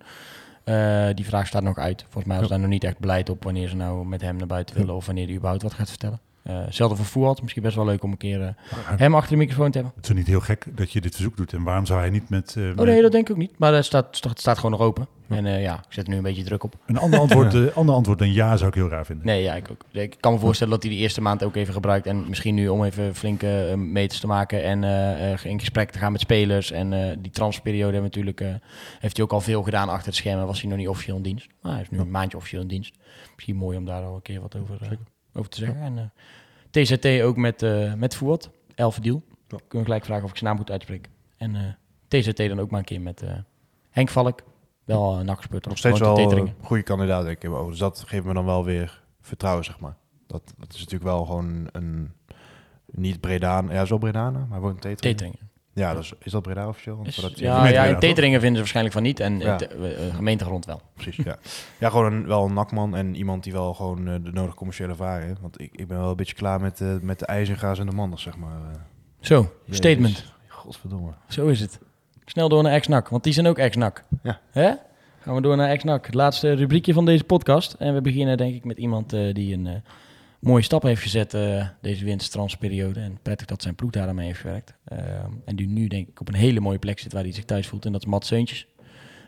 Eh, die vraag staat nog uit. Volgens mij was Ja. daar nog niet echt beleid op wanneer ze nou met hem naar buiten willen of wanneer hij überhaupt wat gaat vertellen. Eh hetzelfde voor Fuad. Misschien best wel leuk om een keer eh, hem achter de microfoon te hebben. Het is niet heel gek dat je dit verzoek doet. En waarom zou hij niet met... eh, Oh nee, dat denk ik ook niet. Maar het staat, het staat gewoon nog open. En eh, ja, ik zet er nu een beetje druk op. Een ander antwoord, eh, ander antwoord dan ja zou ik heel raar vinden. Nee, ja, ik ook. Ik kan me voorstellen dat hij die eerste maand ook even gebruikt. En misschien nu om even flinke eh, meters te maken en eh, eh, in gesprek te gaan met spelers. En eh, die we natuurlijk, eh, heeft hij ook al veel gedaan achter het scherm. Was hij nog niet officieel in dienst. Maar hij is nu een maandje officieel in dienst. Misschien mooi om daar al een keer wat over, eh, over te zeggen. En eh, TZT ook met, eh met Voort, Elfdiel. Ja. Kunnen gelijk vragen of ik zijn naam goed uitspreek. En eh, TZT dan ook maar een keer met eh, Henk Valk. Wel een nakgespeurd. Nog steeds wel een goede kandidaat, denk ik. ogen. Dus dat geeft me dan wel weer vertrouwen, zeg maar. Dat, dat is natuurlijk wel gewoon een... Niet Bredaan, ja, zo Bredana, maar woont in Teteringen. Teteringen. Ja, dus is dat Breda officieel? Is- voordat- ja, ja, in? Teteringen vinden ze waarschijnlijk van niet. En Ja. eh, eh, gemeentegrond wel. Precies, ja. Ja, gewoon een, wel een nakman en iemand die wel gewoon eh, de nodige commerciële ervaring heeft. Want ik, ik ben wel een beetje klaar met, met de ijzergaas en de manders, zeg maar. Zo, Jezus. statement. Godverdomme. Zo is het. Snel door naar ex-NAC, want die zijn ook ex-NAC. Ja. Hè? Gaan we door naar ex-NAC. Het laatste rubriekje van deze podcast. En we beginnen denk ik met iemand die een mooie stap heeft gezet eh, deze wintertransferperiode. En prettig dat zijn ploeg daar aan mee heeft gewerkt. Eh, en die nu denk ik op een hele mooie plek zit waar hij zich thuis voelt. En dat is Seuntjes.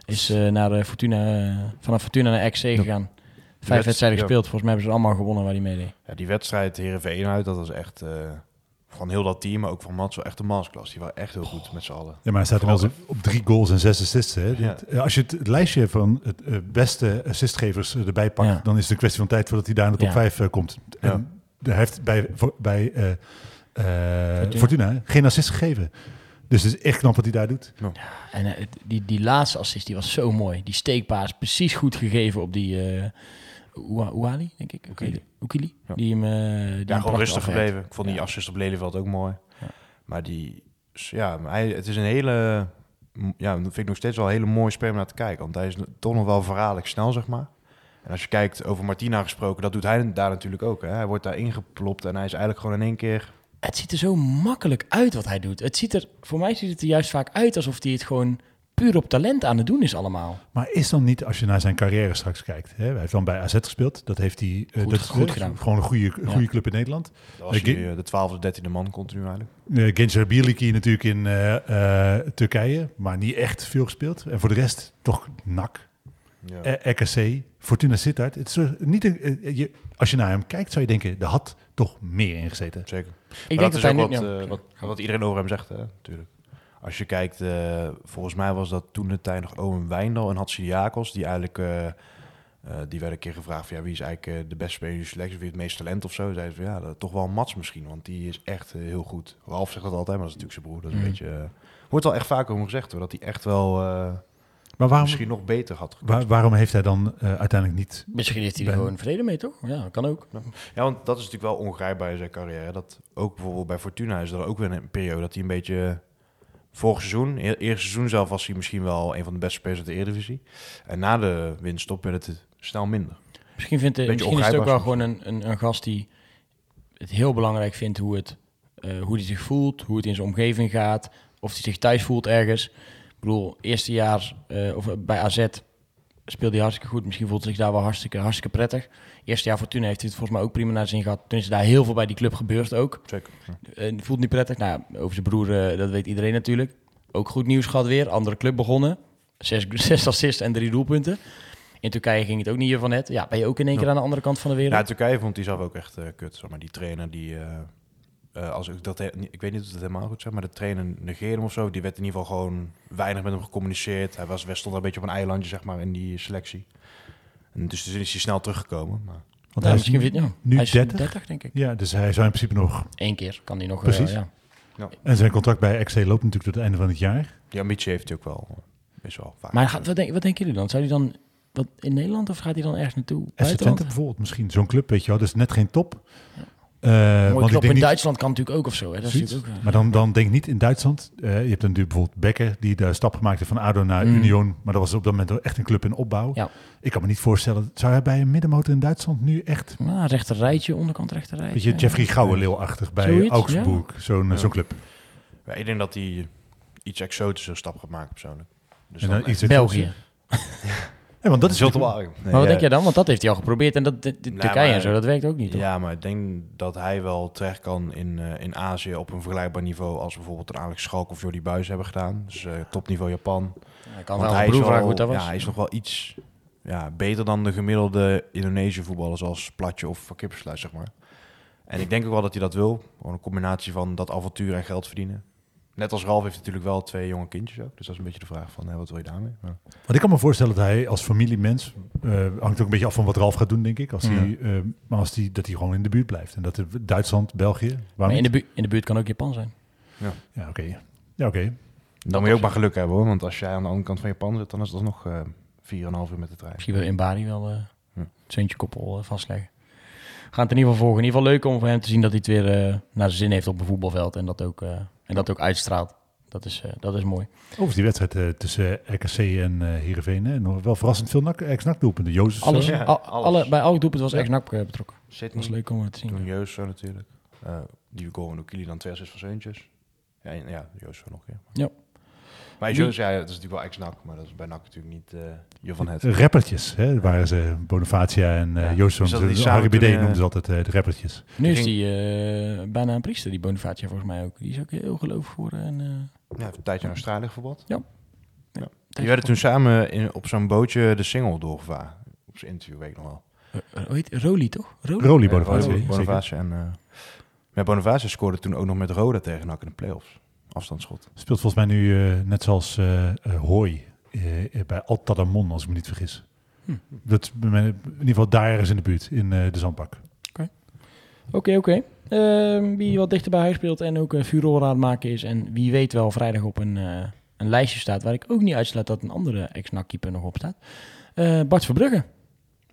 Is eh, naar eh, Fortuna, vanaf Fortuna naar XC gegaan. Vijf wedstrijden gespeeld. Volgens mij hebben ze allemaal gewonnen waar hij meedeed. Ja, die wedstrijd Heerenveen uit, dat was echt... eh, van heel dat team, maar ook van Mats, wel echt een masterclass. Die waren echt heel goed met z'n allen. Ja, maar hij staat inmiddels op drie goals en zes assists. Hè? Ja. Dit- eh, Als je het, het lijstje van het eh, beste assistgevers eh, erbij pakt, Ja. dan is het een kwestie van tijd voordat hij daar in de top Ja. 5 komt. Ja. En hij heeft bij, voor- bij eh, eh, Fortuna. Fortuna. geen assist gegeven. Dus het is echt knap wat hij daar doet. En eh, het- die, die laatste assist die was zo mooi. Die steekpaas precies goed gegeven op die uh, Ouali, denk ik. Oekili. Oekili. Ja. Die hem, die hem Ja, gewoon rustig gebleven. Ik vond die assist op Lelyveld ook mooi. Ja. Maar die... Ja, hij, het is een hele... Ja, vind ik nog steeds wel een hele mooie speler om naar te kijken. Want hij is toch nog wel verraderlijk snel, zeg maar. En als je kijkt over Martina gesproken, dat doet hij daar natuurlijk ook. Hè. Hij wordt daar ingeplopt en hij is eigenlijk gewoon in één keer... Het ziet er zo makkelijk uit wat hij doet. Het ziet er, voor mij ziet het er juist vaak uit alsof hij het gewoon puur op talent aan het doen is allemaal. Maar is dan niet, als je naar zijn carrière straks kijkt, hè, hij heeft dan bij AZ gespeeld, dat heeft hij eh, Goed- dat is, goed eh, gedaan. gewoon een goede, goede Ja. club in Nederland. Dat was Oké. hij, eh, de twaalfde, dertiende man continu eigenlijk. Uh, Birlikie natuurlijk in eh, eh, Turkije, maar niet echt veel gespeeld. En voor de rest toch NAC, Ja. eh, RKC, Fortuna Sittard. Het is er niet een, eh, je, als je naar hem kijkt, zou je denken, er had toch meer in gezeten. Zeker. Ik Maar denk dat, dat, is hij ook niet... wat, ja. eh, wat, wat iedereen over hem zegt, hè, natuurlijk. Als je kijkt, eh, volgens mij was dat toen de tijd nog Owen Wijndal en Hatsidiakos, die eigenlijk, eh, eh, die werden een keer gevraagd, van, ja, wie is eigenlijk de beste speler in de selectie, wie het meest talent of zo. Zeiden ze, van, ja, dat, toch wel Mats misschien, want die is echt heel goed. Ralf zegt dat altijd, maar dat is natuurlijk zijn broer. Dat is een Mm. beetje, wordt wel echt vaak over gezegd, hoor, dat hij echt wel eh, Maar waarom, misschien nog beter had gekund. waar- waarom heeft hij dan uiteindelijk niet... Misschien heeft hij er gewoon vrede mee, toch? Ja, dat kan ook. Ja, want dat is natuurlijk wel ongrijpbaar in zijn carrière. Dat ook bijvoorbeeld bij Fortuna is er ook weer een periode dat hij een beetje... Vorig seizoen, e- eerste seizoen zelf was hij misschien wel een van de beste spelers uit de Eredivisie. En na de winststop werd het snel minder. Misschien, vindt, hij- Beetje misschien is het ook wel gewoon een, een, een gast die het heel belangrijk vindt hoe, het, eh, hoe hij zich voelt, hoe het in zijn omgeving gaat, of hij zich thuis voelt ergens. Ik bedoel, eerste jaar eh, of bij AZ speelde hij hartstikke goed. Misschien voelt hij zich daar wel hartstikke, hartstikke prettig. Eerste jaar Fortuna heeft hij het volgens mij ook prima naar zin gehad. Toen is daar heel veel bij die club gebeurd ook. Zeker. Eh, voelt niet prettig. Nou, over zijn broer, eh, dat weet iedereen natuurlijk. Ook goed nieuws gehad weer. Andere club begonnen. Zes, zes assists en drie doelpunten. In Turkije ging het ook niet hier van net. Ja, ben je ook in één keer aan de andere kant van de wereld? Ja, Turkije vond hij zelf ook echt eh, kut. Zeg maar die trainer die... als ik, dat, ik weet niet of het helemaal goed zeg, maar de trainer negeerde hem of zo. Die werd in ieder geval gewoon weinig met hem gecommuniceerd. Hij was, hij stond een beetje op een eilandje, zeg maar, in die selectie. En dus is hij snel teruggekomen. Maar Want Ja, hij is misschien ja. nu hij is 30? denk ik. Ja, dus hij zou in principe nog... Eén keer kan hij nog. eh, Precies. ja. En zijn contract bij XC loopt natuurlijk tot het einde van het jaar. die ambitie heeft hij ook wel. eh, Best wel vaak. Maar gaat, wat, denk, wat denken jullie dan? Zou hij dan wat, in Nederland of gaat hij dan ergens naartoe? FC Twente bijvoorbeeld, misschien zo'n club, weet je wel. Dus net geen top. Eh, Mooi want ik knop denk in niet, Duitsland kan natuurlijk ook of zo. Hè? Dat is ook, eh, Maar dan, dan denk ik niet in Duitsland. Eh, je hebt dan natuurlijk bijvoorbeeld Becker, die de stap gemaakt heeft van ADO naar Mm. Union. Maar dat was op dat moment echt een club in opbouw. Ja. Ik kan me niet voorstellen, zou hij bij een middenmotor in Duitsland nu echt... nou, rechter rijtje, onderkant rechter rijtje. Weet je, Jeffrey Gouwenleeuw-achtig bij Zoiets, Augsburg, zo'n Ja. zo'n club. Ja, ik denk dat hij iets exotischer stap gaat maken persoonlijk. Dus En dan dan iets België. Ja, Ja, want dat is Waregem. Nee, maar wat ja. denk jij dan? Want dat heeft hij al geprobeerd en dat, de, de- Nou, Turkije maar- en zo, dat werkt ook niet. toch? Ja, maar ik denk dat hij wel terecht kan in, eh, in Azië op een vergelijkbaar niveau als bijvoorbeeld een Alex Schalk of Jordi Buis hebben gedaan. Dus eh, topniveau Japan. Hij kan Want wel hij is, wel, dat was. ja, hij is nog wel iets ja, beter dan de gemiddelde Indonesische voetballers als Platje of Van Kippersluis, zeg maar. En ik denk ook wel dat hij dat wil. Gewoon een combinatie van dat avontuur en geld verdienen. Net als Ralf heeft natuurlijk wel twee jonge kindjes ook. Dus dat is een beetje de vraag van, hè, wat wil je daarmee? Maar, Want ik kan me voorstellen dat hij als familiemens, eh hangt ook een beetje af van wat Ralf gaat doen, denk ik. Als Ja. hij, eh, maar als hij, dat hij gewoon in de buurt blijft. En dat Duitsland, België, Maar in de, niet? bu- in de buurt kan ook Japan zijn. Ja, oké. Ja, oké. dan moet je ook maar geluk hebben hoor. Want als jij aan de andere kant van Japan zit, dan is dat nog eh 4,5 uur met de trein. Misschien wil in Bari wel het zeuntje koppel vastleggen. We gaan het in ieder geval volgen. In ieder geval leuk om voor hem te zien dat hij het weer eh, naar zijn zin heeft op een voetbalveld. En dat ook, eh, en dat ook uitstraalt. Dat is, eh, dat is mooi. Overigens die wedstrijd eh, tussen RKC en eh Heerenveen. Hè? Nog wel verrassend veel ex-NAC doelpunten. Jozef, Alles, Ja, al- alles. Alle, bij elk doelpunt was Ja. ex-NAC eh, betrokken. Dat Sydney, was leuk om het te zien. toen zo natuurlijk. Eh, die goal van Oekili dan twee assists van Zeuntjes. Ja, en- ja zo nog een keer. Ja. Maar Joost, ja, dat is natuurlijk wel ex-NAC, maar dat is bij NAC natuurlijk niet eh je van het. rappertjes, hè? waren ze Bonifacia en eh Ja. Dat die samen Harry BD eh, noemden ze altijd eh, de rappertjes. Nu is die eh, bijna een priester, die Bonifacia volgens mij ook. Die is ook heel gelovig geworden. En, eh, Ja, een tijdje in Australië gevoetbald. Ja. ja. Die werden toen samen in, op zo'n bootje de single doorgevaren. Op zijn interview, weet ik nog wel. eh, hoe heet Roli toch? Roli? Roly Ja, Bonifacia. Bonifacia, zeker. Bonifacia en... eh ja, Bonifacia scoorde toen ook nog met Roda tegen NAC in de play-offs. Afstandsschot. Speelt volgens mij nu eh, net zoals eh eh, Hooi eh, bij Altadamon, als ik me niet vergis. Hm. Dat is bij mij- in ieder geval daar ergens in de buurt, in eh, de zandbak. Oké, oké. Ehm, wie wat dichter bij huis speelt en ook een furore aan het maken is. En wie weet wel vrijdag op een, eh, een lijstje staat waar ik ook niet uitsluit dat een andere ex-NAC-keeper nog op staat. Eh, Bart Verbrugge.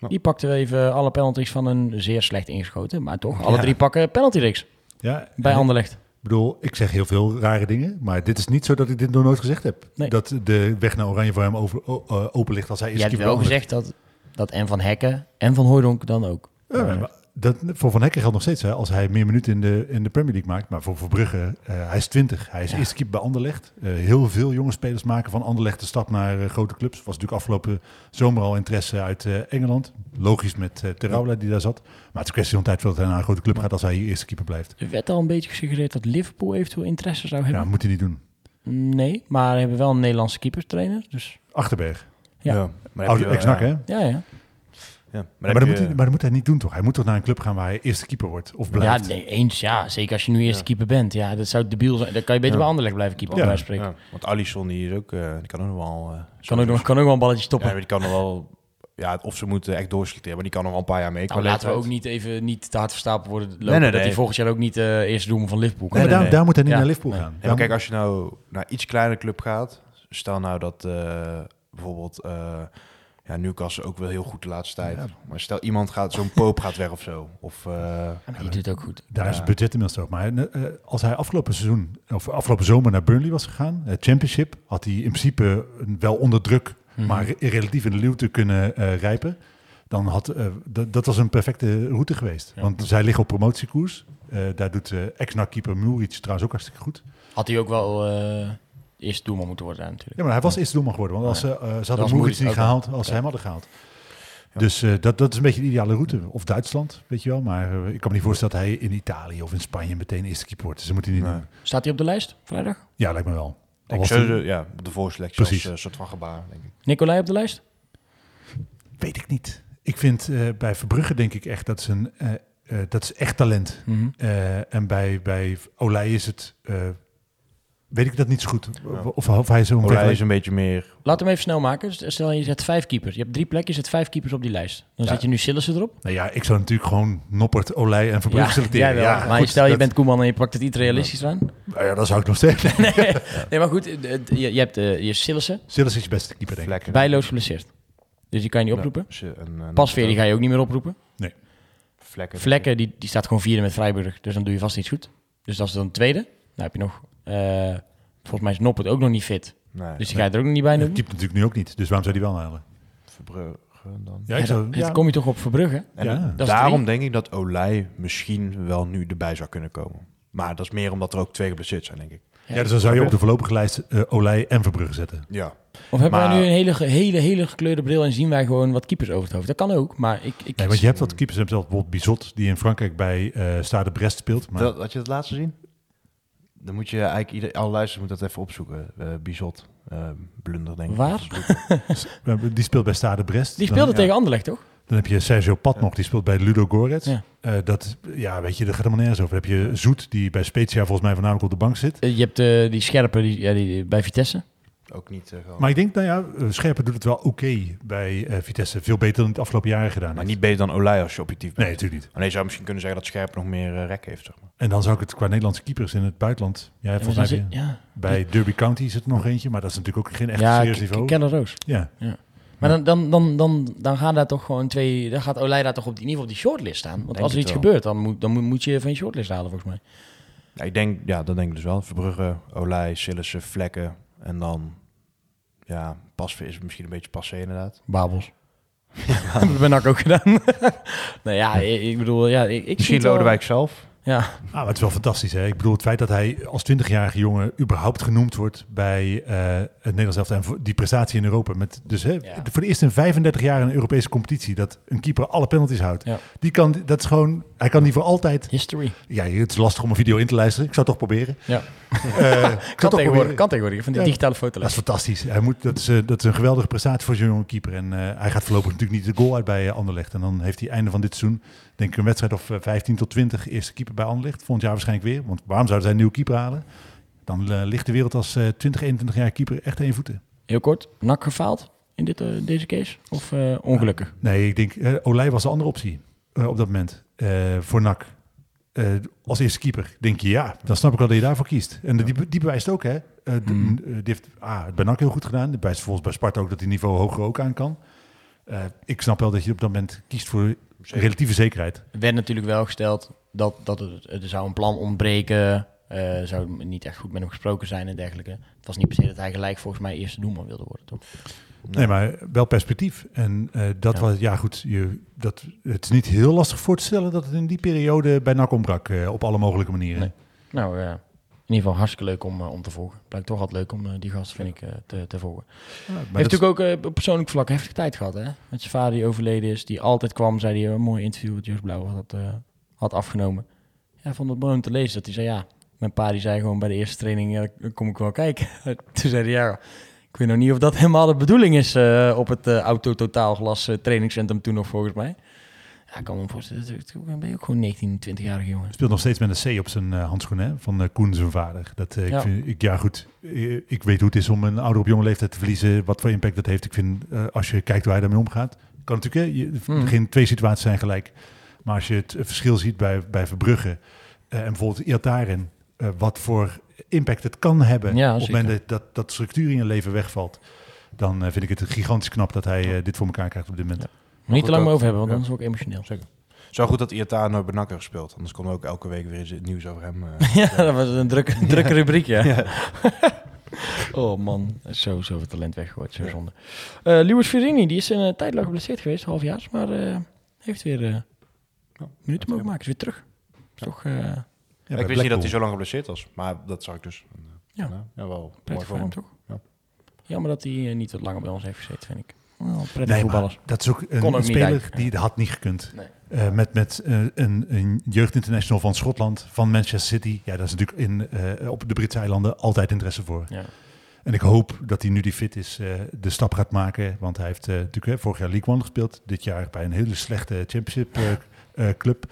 Die pakte even alle penalties van een zeer slecht ingeschoten. Maar toch, alle Ja. drie pakken penalty Ja, bij Anderlecht. Ik bedoel, ik zeg heel veel rare dingen, maar dit is niet zo dat ik dit nog nooit gezegd heb. Nee. Dat de weg naar Oranje voor hem over, eh, open ligt als hij Je is. hebt wel gezegd dat, dat en Van Hekken en Van Hooijdonk dan ook. Ja, maar dat, voor Van Hekken geldt nog steeds, hè, als hij meer minuten in de, in de Premier League maakt. Maar voor Verbrugge, eh hij is 20. Hij is Ja. eerste keeper bij Anderlecht. Eh, heel veel jonge spelers maken van Anderlecht de stap naar eh, grote clubs. Was natuurlijk afgelopen zomer al interesse uit eh, Engeland. Logisch met uh, Terouwla die daar zat. Maar het is een kwestie van tijd voordat hij naar een grote club gaat als hij hier eerste keeper blijft. Er werd al een beetje gesuggereerd dat Liverpool eventueel interesse zou Ja, hebben. moet hij niet doen. Nee, maar we hebben wel een Nederlandse keeperstrainer. Dus Achterberg. Ja. maar dan heb Oud je wel- ex-NAC, hè? ja, ja. Ja, maar, Maar, dan dat moet hij, maar dat moet hij niet doen, toch? Hij moet toch naar een club gaan waar hij eerste keeper wordt? Of Ja, blijft? nee, eens ja. Zeker als je nu eerste Ja. keeper bent. Ja, dat zou debiel zijn. Dan kan je beter Ja. bij Anderlecht blijven keeper, Ja. bij spreken. ja, want Alisson die is ook, eh, die kan ook nog wel... eh, Kan, ook nog, kan ook wel een balletje Ja, stoppen. maar die kan nog wel... Ja, of ze moeten echt doorselecteren, maar die kan nog wel een paar jaar mee. nou, laten we ook niet even niet te hard verstapeld worden lopen. nee, dat nee. hij volgend jaar ook niet eh eerste doelman van Liverpool kan. Nee, daar, nee. daar moet hij niet Ja. naar Liverpool Nee. gaan. Ja, maar kijk, als je nou naar iets kleinere club gaat, stel nou dat eh, bijvoorbeeld eh, ja, Newcastle ook wel heel goed de laatste tijd. Ja. Maar stel iemand gaat, zo'n Poop gaat weg of zo. Of, eh, Ja, maar die doet ook goed. Daar is het budget inmiddels ook. Maar eh, als hij afgelopen seizoen, of afgelopen zomer naar Burnley was gegaan, het championship, had hij in principe wel onder druk, Mhm. maar re- relatief in de luwte kunnen eh, rijpen. Dan had, eh, dat, was een perfecte route geweest. Ja. Want zij liggen op promotiekoers. Eh, daar doet eh ex-NAC-keeper Muric trouwens ook hartstikke goed. Had hij ook wel eh eerste doelman moeten worden natuurlijk. Ja, maar hij was eerste doelman geworden. Want als ze, eh, ze hadden niet gehaald als ze Ja. hem hadden gehaald. Ja. Dus eh, dat, dat is een beetje de ideale route. Of Duitsland, weet je wel. Maar eh, ik kan me niet voorstellen dat hij in Italië of in Spanje meteen eerste keeper wordt. Dus dat moet hij niet Nee. doen. Staat hij op de lijst vrijdag? Ja, lijkt me wel. Al ik was zou de, ja, de voorselectie Precies. als een soort van gebaar, denk ik. Nicolai op de lijst? Weet ik niet. Ik vind eh, bij Verbrugge denk ik echt dat is een eh, eh, dat is echt talent. Mhm. Eh, en bij, bij Olij is het eh, weet ik dat niet zo goed. Ja. Of, of hij zo'n is een beetje meer... Laat hem even snel maken. Stel je zet vijf keepers. Je hebt drie plekken, je zet vijf keepers op die lijst. Dan Ja. zet je nu Sillissen erop. Nou ja, ik zou natuurlijk gewoon Noppert, Olij en Verbrugge selecteren. jij wel. ja, maar goed, stel je dat- bent Koeman en je pakt het iets realistisch aan. Nou ja, dat zou ik nog steeds. nee, nee, maar goed. Je, je hebt eh, je Sillissen. Silas is je beste keeper, denk ik. Bijloos geblesseerd. Dus die kan je niet oproepen. Ja, ze- en, eh, Pasveer die ga je ook niet meer oproepen. Vlekken. Vlekken die, die staat gewoon vierde met Freiburg. Dus dan doe je vast iets goed. Dus dat is dan tweede. Dan heb je nog... eh, volgens mij is Noppert ook nog niet fit. Nee, Dus die ga je er ook nog niet bij doen. keept natuurlijk nu ook niet, dus waarom zou die wel halen? Verbrugge dan. Ja, ik zou, dan- ja. dan kom je toch op Verbrugge. En Ja. Dat daarom denk ik dat Olij misschien wel nu erbij zou kunnen komen. Maar dat is meer omdat er ook twee geblesseerd zijn, denk ik. ja, dus dan zou je op de voorlopige lijst eh, Olij en Verbrugge zetten. Ja. Of hebben Maar- wij nu een hele, hele, hele gekleurde bril en zien wij gewoon wat keepers over het hoofd? Dat kan ook, maar ik... ik Nee, want je hebt wat keepers, je hebt zelfs bijvoorbeeld Bizot, die in Frankrijk bij eh Stade Brest speelt. Maar Dat, had je dat laatste zien? Dan moet je eigenlijk, ieder, alle luisteraars moeten dat even opzoeken. Eh Bizot, eh, blunder denk ik. Waar? die speelt bij Stade Brest. Die Dan- speelde ja. tegen Anderlecht, toch? Dan heb je Sergio Pat nog, die speelt bij Ludo Gorets. Ja. Eh, dat, ja, weet je, dat gaat helemaal nergens over. Dan heb je Zoet, die bij Spezia volgens mij voornamelijk op de bank zit. Je hebt eh, die scherpe die, ja, die, bij Vitesse. Ook niet. eh, gewoon- Maar ik denk, nou ja, eh, Scherpen doet het wel oké bij eh, Vitesse. Veel beter dan het afgelopen jaren gedaan maar heeft. niet beter dan Olij als je objectief bent. Nee, natuurlijk niet. Alleen zou misschien kunnen zeggen dat Scherp nog meer eh, rek heeft. Zeg maar. En dan zou ik het qua Nederlandse keepers in het buitenland... Ja, Ja, volgens mij zit- ja. bij Derby County zit er nog eentje, maar dat is natuurlijk ook geen echt ja, serieus niveau. Keller Roos. Ja, Maar dan, dan, dan, dan, dan gaan daar toch gewoon twee... Dan gaat Olij daar toch op die, in ieder geval op die shortlist staan. Want Denk als er het iets wel. gebeurt, dan moet, dan moet, moet je van je shortlist halen, volgens mij. Ja, ik denk, ja, dat denk ik dus wel. Verbrugge, Olij, Sillissen, Vlekken en dan... Ja, Pasveer is misschien een beetje passé inderdaad. Babels. dat heb ik ook gedaan. nou ja, ik, ik bedoel... Ja, ik, ik zie Misschien Lodewijk zelf. Ja, Ah, maar het is wel fantastisch. Hè? Ik bedoel, het feit dat hij als 20-jarige jongen überhaupt genoemd wordt bij eh, het Nederlands elftal en die prestatie in Europa. Met, dus hè, Ja. voor de eerste in 35 jaar in een Europese competitie dat een keeper alle penalties houdt. Ja. Die kan, dat is gewoon, hij kan die voor altijd. history. Ja, het is lastig om een video in te luisteren. Ik zou het toch proberen. Ja. Ik zou Kan toch tegenwoordig, kan tegenwoordig. Van die Ja. digitale Dat is fantastisch. Hij moet, dat, is, eh, dat is een geweldige prestatie voor zo'n jonge keeper. En hij gaat voorlopig natuurlijk niet de goal uit bij Anderlecht. En dan heeft hij einde van dit seizoen, denk ik, een wedstrijd of eh, 15 tot 20 eerste keeper bij Anderlecht. Volgend jaar waarschijnlijk weer. Want waarom zouden zij een nieuwe keeper halen? Dan eh, ligt de wereld als eh 20, 21 jaar keeper echt je voeten. Heel kort, nak gefaald in dit, eh, deze case? Of eh, ongelukkig? Nee, ik denk, eh Olij was de andere optie eh, op dat moment eh, voor NAC. Eh, als eerste keeper denk je, ja, dan snap ik wel dat je daarvoor kiest. En die, die bewijst ook, hè. Eh, de- Mm. eh, die heeft ah, het bij NAC heel goed gedaan. Die bewijst volgens bij Sparta ook dat hij niveau hoger ook aan kan. Eh, ik snap wel dat je op dat moment kiest voor relatieve zekerheid. Er werd natuurlijk wel gesteld dat, dat het, er zou een plan ontbreken. eh zou niet echt goed met hem gesproken zijn en dergelijke. Het was niet per se dat hij gelijk volgens mij eerste doelman wilde worden, toch? Nee, maar wel perspectief. En eh, dat Ja. was, ja goed, je, dat, het is niet heel lastig voor te stellen dat het in die periode bij NAC ontbrak. eh, op alle mogelijke manieren. Nee. Nou, in ieder geval hartstikke leuk om, om te volgen. Blijkt toch altijd leuk om die gast, vind ik, eh, te, te volgen. Ja, maar Hij dat heeft natuurlijk ook op persoonlijk vlak heftig tijd gehad, hè? Met zijn vader die overleden is, die altijd kwam, zei hij, een mooi interview wat Joost Blauw had, eh, had afgenomen. Ja, vond het mooi om te lezen dat hij zei, ja, mijn pa die zei gewoon bij de eerste training, ja, dan kom ik wel kijken. Toen zei hij, ja, ik weet nog niet of dat helemaal de bedoeling is eh, op het eh, Auto Totaalglas eh, trainingscentrum toen nog volgens mij. Ja, ik kan me voorstellen, dat- ben je ook gewoon 19, 20-jarige jongen. speelt nog steeds met een C op zijn handschoenen hè, van Koen, zijn vader. Dat, ik Ja. vind, ik, ja, goed. ik weet hoe het is om een ouder op jonge leeftijd te verliezen. Wat voor impact dat heeft. Ik vind, als je kijkt hoe hij daarmee omgaat. Kan natuurlijk, hè, je, Hmm. geen twee situaties zijn gelijk. Maar als je het verschil ziet bij, bij Verbrugge eh, en bijvoorbeeld Iataren, eh wat voor impact het kan hebben Ja, op het moment dat, dat, dat structuur in je leven wegvalt. Dan eh, vind ik het gigantisch knap dat hij dit voor elkaar krijgt op dit moment. Ja. Moet niet te lang ook. over hebben, want Ja. dan is het ook emotioneel. Zeker. Zo goed dat Iata nooit bij NAC heeft gespeeld. Anders konden we ook elke week weer eens het nieuws over hem. Ja, dat was een drukke, drukke rubriek, ja. oh man, zo, zoveel talent weggegooid, zo zonde. Eh Lewis Ferrini, die is een uh, tijd lang geblesseerd geweest, half jaar, maar eh, heeft weer eh minuten mogen maken, is weer terug. Is Toch, eh Ja, ik wist niet dat hij zo lang geblesseerd was. Maar dat zag ik dus. Ja. ja, ja wel. Prettig voor hem, toch? Ja. Jammer dat hij eh, niet wat langer bij ons heeft gezeten, vind ik. Wel prettig Nee, maar voetballers. dat is ook een, speler uit. die had niet gekund. Nee. Eh, met met eh, een, een jeugdinternational van Schotland, van Manchester City. Ja, daar is natuurlijk in, eh, op de Britse eilanden altijd interesse voor. Ja. En ik hoop dat hij nu die fit is, eh, de stap gaat maken. Want hij heeft eh, natuurlijk vorig jaar League One gespeeld. Dit jaar bij een hele slechte championship eh, eh, club.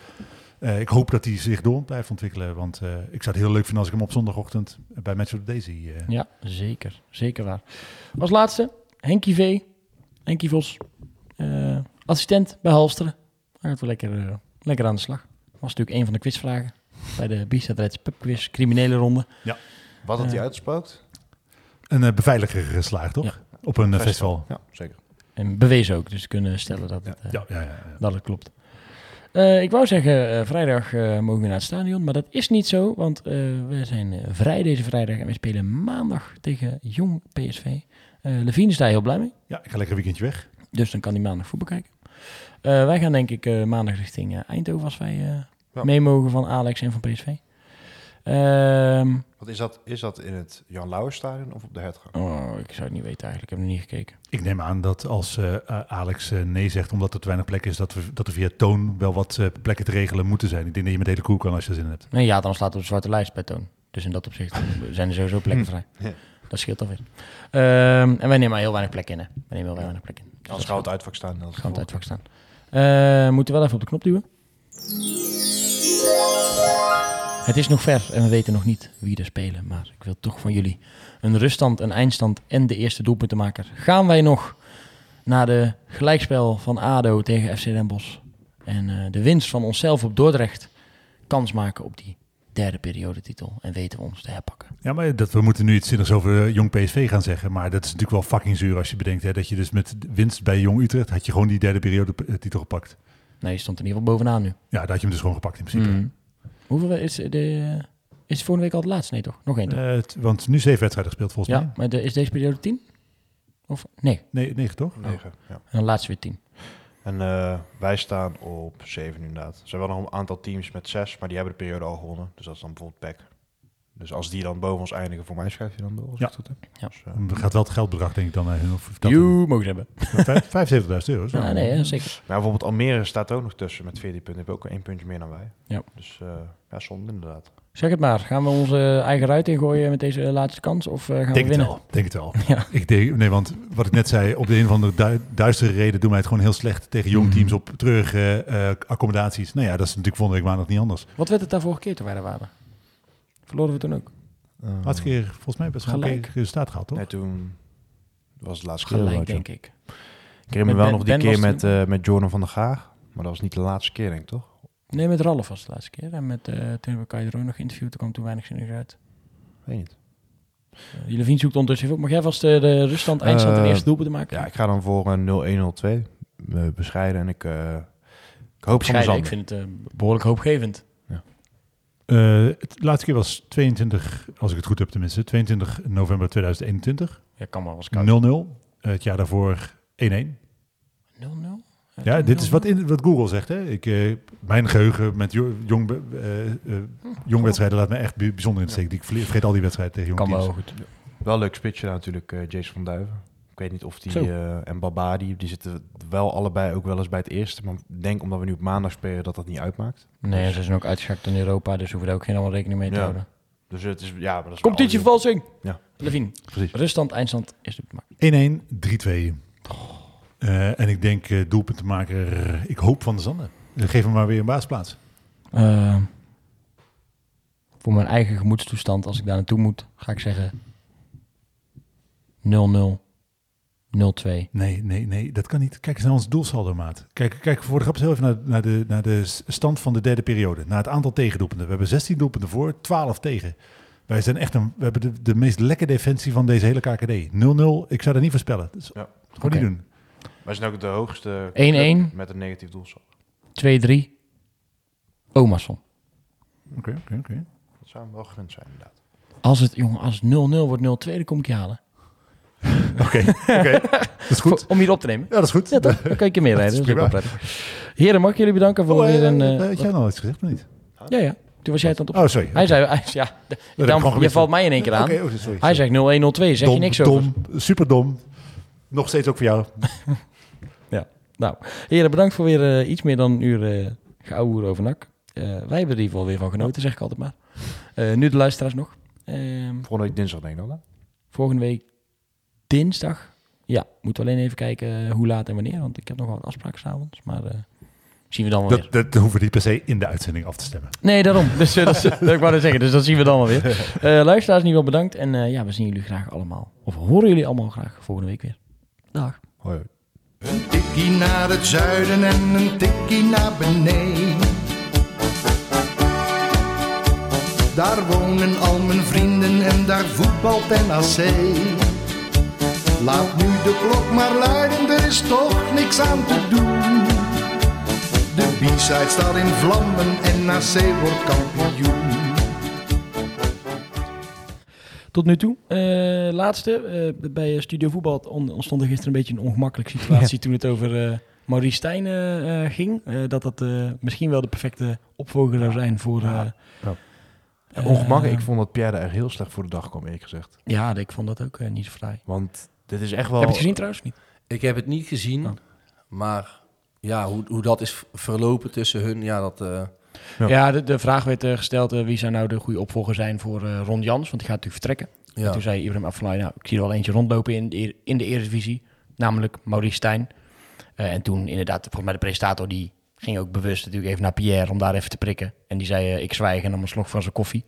Eh, ik hoop dat hij zich door blijft ontwikkelen. Want eh, ik zou het heel leuk vinden als ik hem op zondagochtend bij Match of the Day zie. eh. Ja, zeker. Zeker waar. Als laatste, Henkie V. Henkie Vos. eh, assistent bij Halsteren. Hij gaat wel lekker, eh, lekker aan de slag. Was natuurlijk een van de quizvragen bij de Bistad Reds Pub Quiz, criminele ronde. Wat had hij Ja. uitgesproken? Een eh, beveiliger geslaagd, toch? Ja. Op een eh, festival. Ja, zeker. En bewezen ook, dus kunnen stellen dat het, eh, Ja, ja, ja, ja. dat het klopt. Eh, ik wou zeggen, eh, vrijdag eh, mogen we naar het stadion, maar dat is niet zo, want we zijn vrij deze vrijdag en we spelen maandag tegen Jong PSV. Levine is daar heel blij mee. Ja, ik ga lekker een weekendje weg. Dus dan kan hij maandag voetbal kijken. Wij gaan denk ik maandag richting Eindhoven als wij Ja. mee mogen van Alex en van PSV. Ehm, Wat is dat? Is dat in het Jan Lauwersstadion of op de Hertgang? oh, ik zou het niet weten eigenlijk. Ik heb nog niet gekeken. Ik neem aan dat als eh, eh, Alex eh, nee zegt omdat er te weinig plek is, dat, we, dat er via toon wel wat eh, plekken te regelen moeten zijn. Ik denk dat je met de hele koe kan als je er zin in hebt. Nee, ja, dan staat op de zwarte lijst bij Toon. Dus in dat opzicht zijn er sowieso plekken vrij. Ja. Dat scheelt dan weer. Ehm, en wij nemen maar heel weinig plek in, hè. Wij nemen heel weinig plek in. Dus gaan we het uitvak staan. We het uitvak staan. Eh, moeten we wel even op de knop duwen. Het is nog ver en we weten nog niet wie er spelen. Maar ik wil toch van jullie een ruststand, een eindstand en de eerste doelpuntenmaker. Gaan wij nog naar de gelijkspel van ADO tegen FC Den Bosch. En eh, de winst van onszelf op Dordrecht kans maken op die derde periodetitel. En weten we ons te herpakken. Ja, maar dat, we moeten nu iets zinnigs over eh, Jong PSV gaan zeggen. Maar dat is natuurlijk wel fucking zuur als je bedenkt hè, dat je dus met winst bij Jong Utrecht had je gewoon die derde periode eh, titel gepakt. Nee, je stond in ieder geval bovenaan nu. Ja, daar had je hem dus gewoon gepakt in principe. Mhm. Hoeveel is de... Is het volgende week al het laatste? Nee, toch? Nog één, toch? Eh, want nu zeven wedstrijden gespeeld volgens ja, maar de, is deze periode 10? Of nee, mij. Nee, negen toch? Negen, ja. en dan laatste weer 10. En eh, wij staan op 7 inderdaad. Er zijn wel nog een aantal teams met 6, maar die hebben de periode al gewonnen. Dus dat is dan bijvoorbeeld PEC. Dus als die dan boven ons eindigen, voor mij schrijf je dan door. Als Ja. ik het goed heb. Ja. Dus, eh, Dan gaat wel het geldbedrag denk ik dan naar hun. Of dat You mogen ze hebben. Vijf- 75.000 euro. Ja, nee, zeker. maar bijvoorbeeld Almere staat ook nog tussen met 14 punten. Hebben ook één puntje meer dan wij. Ja. Dus eh ja, zonde inderdaad. Zeg het maar. Gaan we onze eigen ruit ingooien met deze laatste kans? Of eh, gaan Denk we het winnen? wel. Denk het wel. Ja. Ik denk, nee, want wat ik net zei, op de een of andere du duistere reden doen wij het gewoon heel slecht tegen jong Mhm. teams op treurige eh, accommodaties. Nou ja, dat is natuurlijk volgende week maandag niet anders. Wat werd het daar vorige keer toen wij er waren? Verloren we toen ook? Uh, Laatste keer volgens mij best wel een Gelijk. keer resultaat gehad, toch? Nee, toen was het laatste keer. Gelijk, denk ik. Ik herinner me wel Ben- nog die Ben keer met, toen- eh, met Jordan van der Gaag. Maar dat was niet de laatste keer, denk ik, toch? Nee, met Ralf was het de laatste keer. En met, eh toen hebben we Kai er ook nog geïnterviewd. Toen kwam toen weinig zin uit. Weet niet. Uh, Jelevien zoekt ondertussen even op. Mag jij vast eh, de ruststand, eindstand en Eh, eerste doelpunt maken? Ja, ik ga dan voor een 0-1-0-2. eh, bescheiden en ik, eh, ik hoop van de Bescheiden, ik zand. vind het eh, behoorlijk hoopgevend. Eh, het laatste keer was 22, als ik het goed heb tenminste, 22 november 2021. Ja, kan maar, was 0-0. koud. 0-0? Eh, het jaar daarvoor 1-1. Ja, toen dit is 0-0? wat, in, wat Google zegt. Hè? Ik, eh, mijn geheugen met jo- jong, eh, eh, jong wedstrijden laat me echt bij- bijzonder in de steek. Ik vergeet al die wedstrijden tegen jong Kan teams. wel goed. Wel leuk spitsje natuurlijk, eh, Jason van Duiven. Ik weet niet of die eh, en Babadi, die zitten wel allebei ook wel eens bij het eerste. Maar ik denk omdat we nu op maandag spelen dat dat niet uitmaakt. Nee, ze zijn ook uitgeschakeld in Europa, dus hoeven we daar ook geen allemaal rekening mee te Ja. houden. Dus het is, ja, maar dat is Competitievervalsing! Ja. Levine, Precies. ruststand, eindstand, eerste doelpunt maken. 1-1, 3-2. Eh, en ik denk eh doelpuntenmaker, ik hoop van de Zanden. Geef hem maar weer een baasplaats. Eh, voor mijn eigen gemoedstoestand, als ik daar naartoe moet, ga ik zeggen 0-0, 0-2. Nee, nee, nee, dat kan niet. Kijk eens naar ons doelsaldo, maat. Kijk, kijk voor de grap eens heel even naar, naar, de, naar de stand van de derde periode. Naar het aantal tegendoelpunten. We hebben 16 doelpunten voor, 12 tegen. Wij zijn echt een, we hebben de, de meest lekke defensie van deze hele KKD. 0-0, ik zou dat niet voorspellen. Dat is Ja. gewoon Oké. niet doen. Wij zijn ook de hoogste 1-1. club met een negatief doelsaldo. 2-3, Omarsson. Oké, oké, oké. Dat zou hem wel gegund zijn inderdaad. Als het, jongen, als het 0-0 wordt 0-2, dan kom ik je halen. Oké, oké. Dat is goed. Voor- Om hier op te nemen. Ja, dat is goed. Ja, toch? Dan kan ik je meer rijden. Dat Dat is ook wel prettig. Heren, mag ik jullie bedanken voor Oh, weer eh, een... eh, eh, had jij nog iets gezegd, of niet? ja, ja. Toen was jij het aan het op. Oh, sorry. Hij zei, hij, ja, ik dan, gewoon je gemist. valt mij in één keer aan. Oké, oh, sorry. Hij zegt 0-1-0-2, zeg je niks over. dom, super dom. Nog steeds ook voor jou. Nou, heren, bedankt voor weer eh, iets meer dan een uur uh, geouwehoer over NAC. Eh, wij hebben er in ieder geval weer van genoten, zeg ik altijd maar. Eh, nu de luisteraars nog. Ehm, Volgende week dinsdag denk ik dan, hè? volgende week dinsdag. Ja, moeten we alleen even kijken eh, hoe laat en wanneer. Want ik heb nog wel wat afspraken s'avonds. Maar eh, zien we dan wel weer. Dat, dat, dat hoeven we niet per se in de uitzending af te stemmen. Nee, daarom. Dus eh, dat, is- dat ik wou zeggen. Dus dat zien we dan wel weer. Eh luisteraars, in ieder geval bedankt. En eh, ja, we zien jullie graag allemaal. Of horen jullie allemaal graag volgende week weer. Dag. Hoi. Een tikkie naar het zuiden en een tikkie naar beneden. Daar wonen al mijn vrienden en daar voetbalt NAC. Laat nu de klok maar luiden, er is toch niks aan te doen. De B-side staat in vlammen en NAC wordt kampioen. Tot nu toe. Eh, laatste. eh, bij Studio Voetbal on- ontstond er gisteren een beetje een ongemakkelijke situatie toen het over eh Maurice Stijn eh, eh, ging. Eh, dat dat eh, misschien wel de perfecte opvolger zou zijn voor, eh, Ja. En ongemak, Eh, ik vond dat Pierre er heel slecht voor de dag kwam, eerlijk gezegd. Ja, ik vond dat ook eh, niet zo vrij. Want dit is echt wel... Heb je het gezien trouwens? Niet? Ik heb het niet gezien, Oh. maar ja, hoe, hoe dat is verlopen tussen hun, ja, dat... eh, Ja. Ja, de, de vraag werd eh, gesteld eh, wie zou nou de goede opvolger zijn voor eh, Ron Jans, want die gaat natuurlijk vertrekken. En toen zei Ibrahim Afellay, nou, ik zie er wel eentje rondlopen in de, in de Eredivisie, namelijk Maurice Stijn. Eh, en toen inderdaad, volgens mij de presentator, die ging ook bewust natuurlijk even naar Pierre om daar even te prikken. En die zei, ik zwijg en nam een slok van zijn koffie.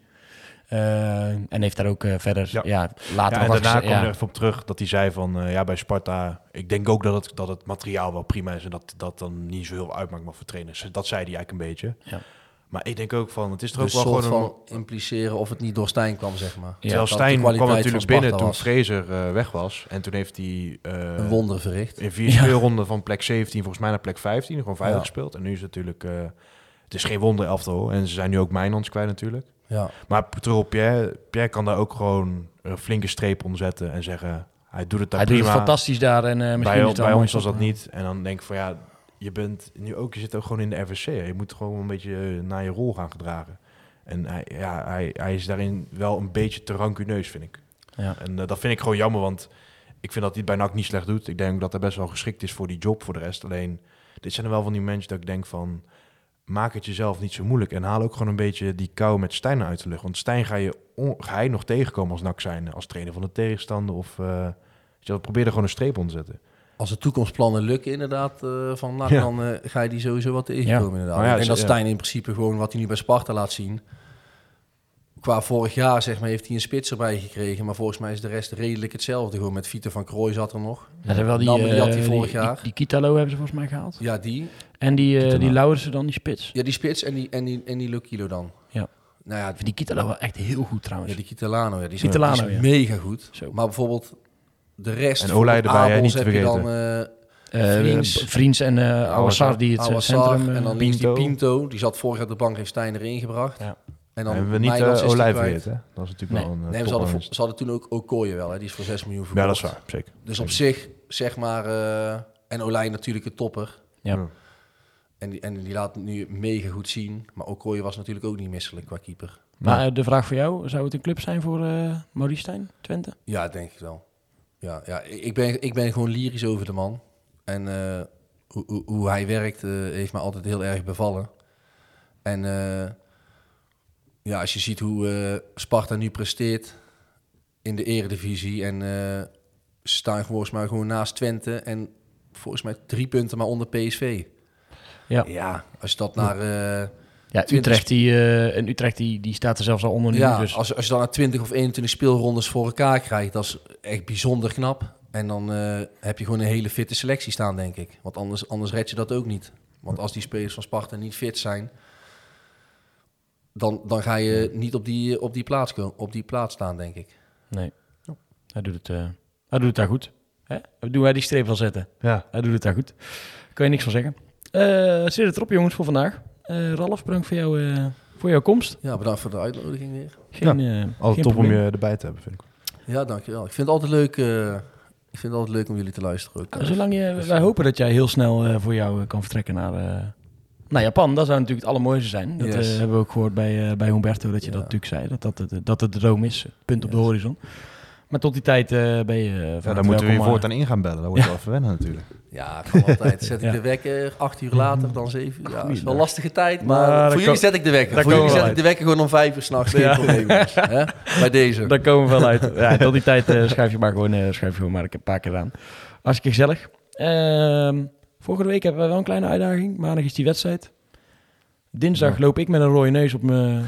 Eh, en heeft daar ook eh, verder, ja, Ja. later Ja, en daarna kwam ja. er even op terug dat hij zei van... eh, ja, bij Sparta... Ik denk ook dat het, dat het materiaal wel prima is... en dat dat dan niet zo heel uitmaakt maar voor trainers. Dat zei hij eigenlijk een beetje. Ja. Maar ik denk ook van... Het is toch Dus ook wel soort gewoon... een- van impliceren of het niet door Stijn kwam, zeg maar. Ja, Terwijl Stijn kwam natuurlijk binnen toen. Fraser eh, weg was. En toen heeft hij eh, Een wonder verricht. in vier speelronden van plek 17 volgens mij naar plek 15. Gewoon veilig Ja. gespeeld. En nu is het natuurlijk... eh, het is geen wonder elftal. En ze zijn nu ook Mijnans kwijt natuurlijk. Ja. Maar terug op Pierre. Pierre kan daar ook gewoon een flinke streep onder zetten. En zeggen... Hij doet het daar Hij doet prima. het fantastisch daar en eh misschien bij is ons was dat niet. En dan denk ik van ja, je bent nu ook, je zit ook gewoon in de RVC. hè. Je moet gewoon een beetje eh, naar je rol gaan gedragen. En hij, ja, hij, hij is daarin wel een beetje te rancuneus, vind ik. Ja. En eh, dat vind ik gewoon jammer, want ik vind dat hij het bij NAC niet slecht doet. Ik denk dat hij best wel geschikt is voor die job voor de rest. Alleen, dit zijn er wel van die mensen dat ik denk van... Maak het jezelf niet zo moeilijk en haal ook gewoon een beetje die kou met Stijn uit de lucht. Want Stijn ga je, ga hij nog tegenkomen als NAC zijn, als trainer van de tegenstander of... eh, je probeer er gewoon een streep onder te zetten. Als de toekomstplannen lukken inderdaad uh, van NAC, Ja. dan uh, ga je die sowieso wat tegenkomen Ja. inderdaad. Ja, en dat. Stijn in principe gewoon wat hij nu bij Sparta laat zien. Qua vorig jaar zeg maar heeft hij een spits erbij gekregen, maar volgens mij is de rest redelijk hetzelfde. Gewoon met Vieter van Krooi zat er nog. Ja, wel die, die had eh, hij vorig die, jaar. Die, die Kitalo hebben ze volgens mij gehaald. Ja, die. En die, eh Kitalo. die Lauwersen dan, die spits. Ja, die spits en die, en die, en die dan. Ja. Nou ja, die Kitalo wel echt heel goed trouwens. ja die Kitalano, ja, die is, Kitalano, die is ja. mega goed. Zo. Maar bijvoorbeeld de rest En Olij de erbij, Abels niet te heb je dan vergeten. eh, Eh, Vriends. Vriends en eh Awassar die het eh, Awassar, centrum... eh, en dan links die Pinto. Pinto. Die zat vorig jaar op de bank, heeft Stijn erin gebracht. Ja. En Dan hebben we niet uh, is die Olij kwijt. vergeten. hè? Dat is natuurlijk Nee. wel een uh, Nee, maar ze hadden, ze hadden toen ook Okoye wel, hè? die is voor 6 miljoen Ja, verkocht. dat is waar, zeker. Dus op zich, zeg maar, eh, en Olij natuurlijk een topper. Ja. En die, en die laat het nu mega goed zien. Maar Okoye was natuurlijk ook niet misselijk qua keeper. Maar eh, de vraag voor jou, zou het een club zijn voor eh Maurice Stijn, Twente? Ja, denk ik wel. Ja, ja ik, ben, ik ben gewoon lyrisch over de man. En eh, hoe, hoe, hoe hij werkt eh, heeft me altijd heel erg bevallen. En eh, ja, als je ziet hoe eh, Sparta nu presteert in de eredivisie... en eh, ze staan volgens mij gewoon naast Twente... en volgens mij drie punten maar onder PSV. Ja. Ja, als je dat naar... eh, Ja, 20 Utrecht, die, eh, en Utrecht die, die staat er zelfs al onder nu. ja, dus als, als je dan naar 20 of 21 speelrondes voor elkaar krijgt, dat is echt bijzonder knap. En dan eh, heb je gewoon een hele fitte selectie staan, denk ik. Want anders, anders red je dat ook niet. Want als die spelers van Sparta niet fit zijn, dan, dan ga je niet op die, op, die plaats, op die plaats staan, denk ik. Nee, hij doet het, eh, hij doet het daar goed. Hè? Doen wij die streep wel zetten? Ja. Hij doet het daar goed. Kan je niks van zeggen. Eh zit het erop jongens voor vandaag. Eh Ralf, bedankt voor, jou, eh, voor jouw komst. Ja, bedankt voor de uitnodiging weer. Geen, eh, Altijd geen top om je erbij te hebben, vind ik. Ja, dankjewel. Ik vind het altijd leuk, eh, ik vind het altijd leuk om jullie te luisteren. Ook. Zolang je, wij hopen dat jij heel snel eh, voor jou kan vertrekken naar, naar Japan. Dat zou natuurlijk het allermooiste zijn. Dat Yes. eh, hebben we ook gehoord bij, eh, bij Humberto, dat je Ja. dat natuurlijk zei. Dat dat, het- dat het de droom is. Punt op de horizon. Maar tot die tijd eh, ben je uh, Ja, daar moeten we je voortaan in gaan bellen. Dat wordt wel even wennen natuurlijk. Ja, kan altijd. Zet ik Ja. de wekker acht uur later, dan zeven uur. Ja, dat is wel een lastige tijd, Maar voor jullie zet ik de wekker. daar Voor jullie zet ik de wekker gewoon om vijf uur s'nachts. Geen Ja. probleem. jongens. Hè? Bij deze. Daar komen we wel uit. Ja, tot die tijd eh, schrijf je maar gewoon, eh, schrijf je gewoon maar een paar keer aan. Hartstikke gezellig. Ehm, volgende week hebben we wel een kleine uitdaging. Maandag is die wedstrijd. Dinsdag loop ik met een rode neus op mijn...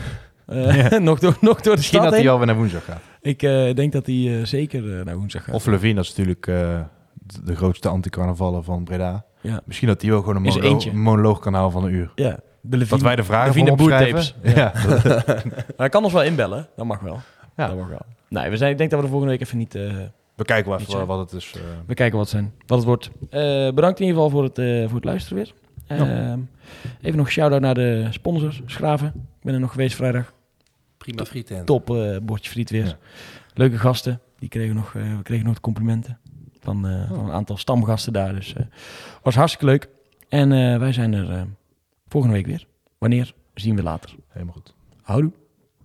eh, nog, door, nog door de Misschien dat hij alweer naar woensdag gaat. Ik eh, denk dat hij eh, zeker naar woensdag gaat. Of Levine, dat is natuurlijk de- grootste anti-carnavallen van Breda. Ja. Misschien dat hij wel gewoon een monoloog, monoloog kan houden van een uur. ja, de Levine, Dat wij de vragen Levine voor opschrijven. Ja. Hij kan ons wel inbellen. Dat mag wel. Ja. Dat mag wel. Nee, we zijn, ik denk dat we de volgende week even niet... We kijken wel even wat het is. eh. We kijken wat, het zijn, wat het wordt. Eh, bedankt in ieder geval voor het, eh, voor het luisteren weer. Ehm, even nog shout-out naar de sponsors, Schraven. Ik ben er nog geweest vrijdag. Prima frietent. Top eh, bordje friet weer. Ja. Leuke gasten. Die kregen nog, eh, we kregen nog de complimenten van, eh, van een aantal stamgasten daar. Dus eh was hartstikke leuk. En eh, wij zijn er eh, volgende week weer. Wanneer, zien we later. Helemaal goed. Houdoe.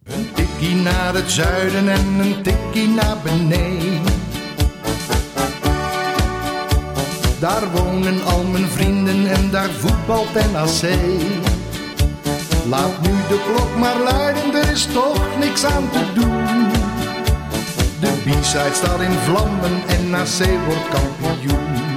Een tikkie naar het zuiden en een tikkie naar beneden. Daar wonen al mijn vrienden en daar voetbalt NAC. Laat nu de klok maar luiden, er is toch niks aan te doen. De B-side staat in vlammen en NAC wordt kampioen.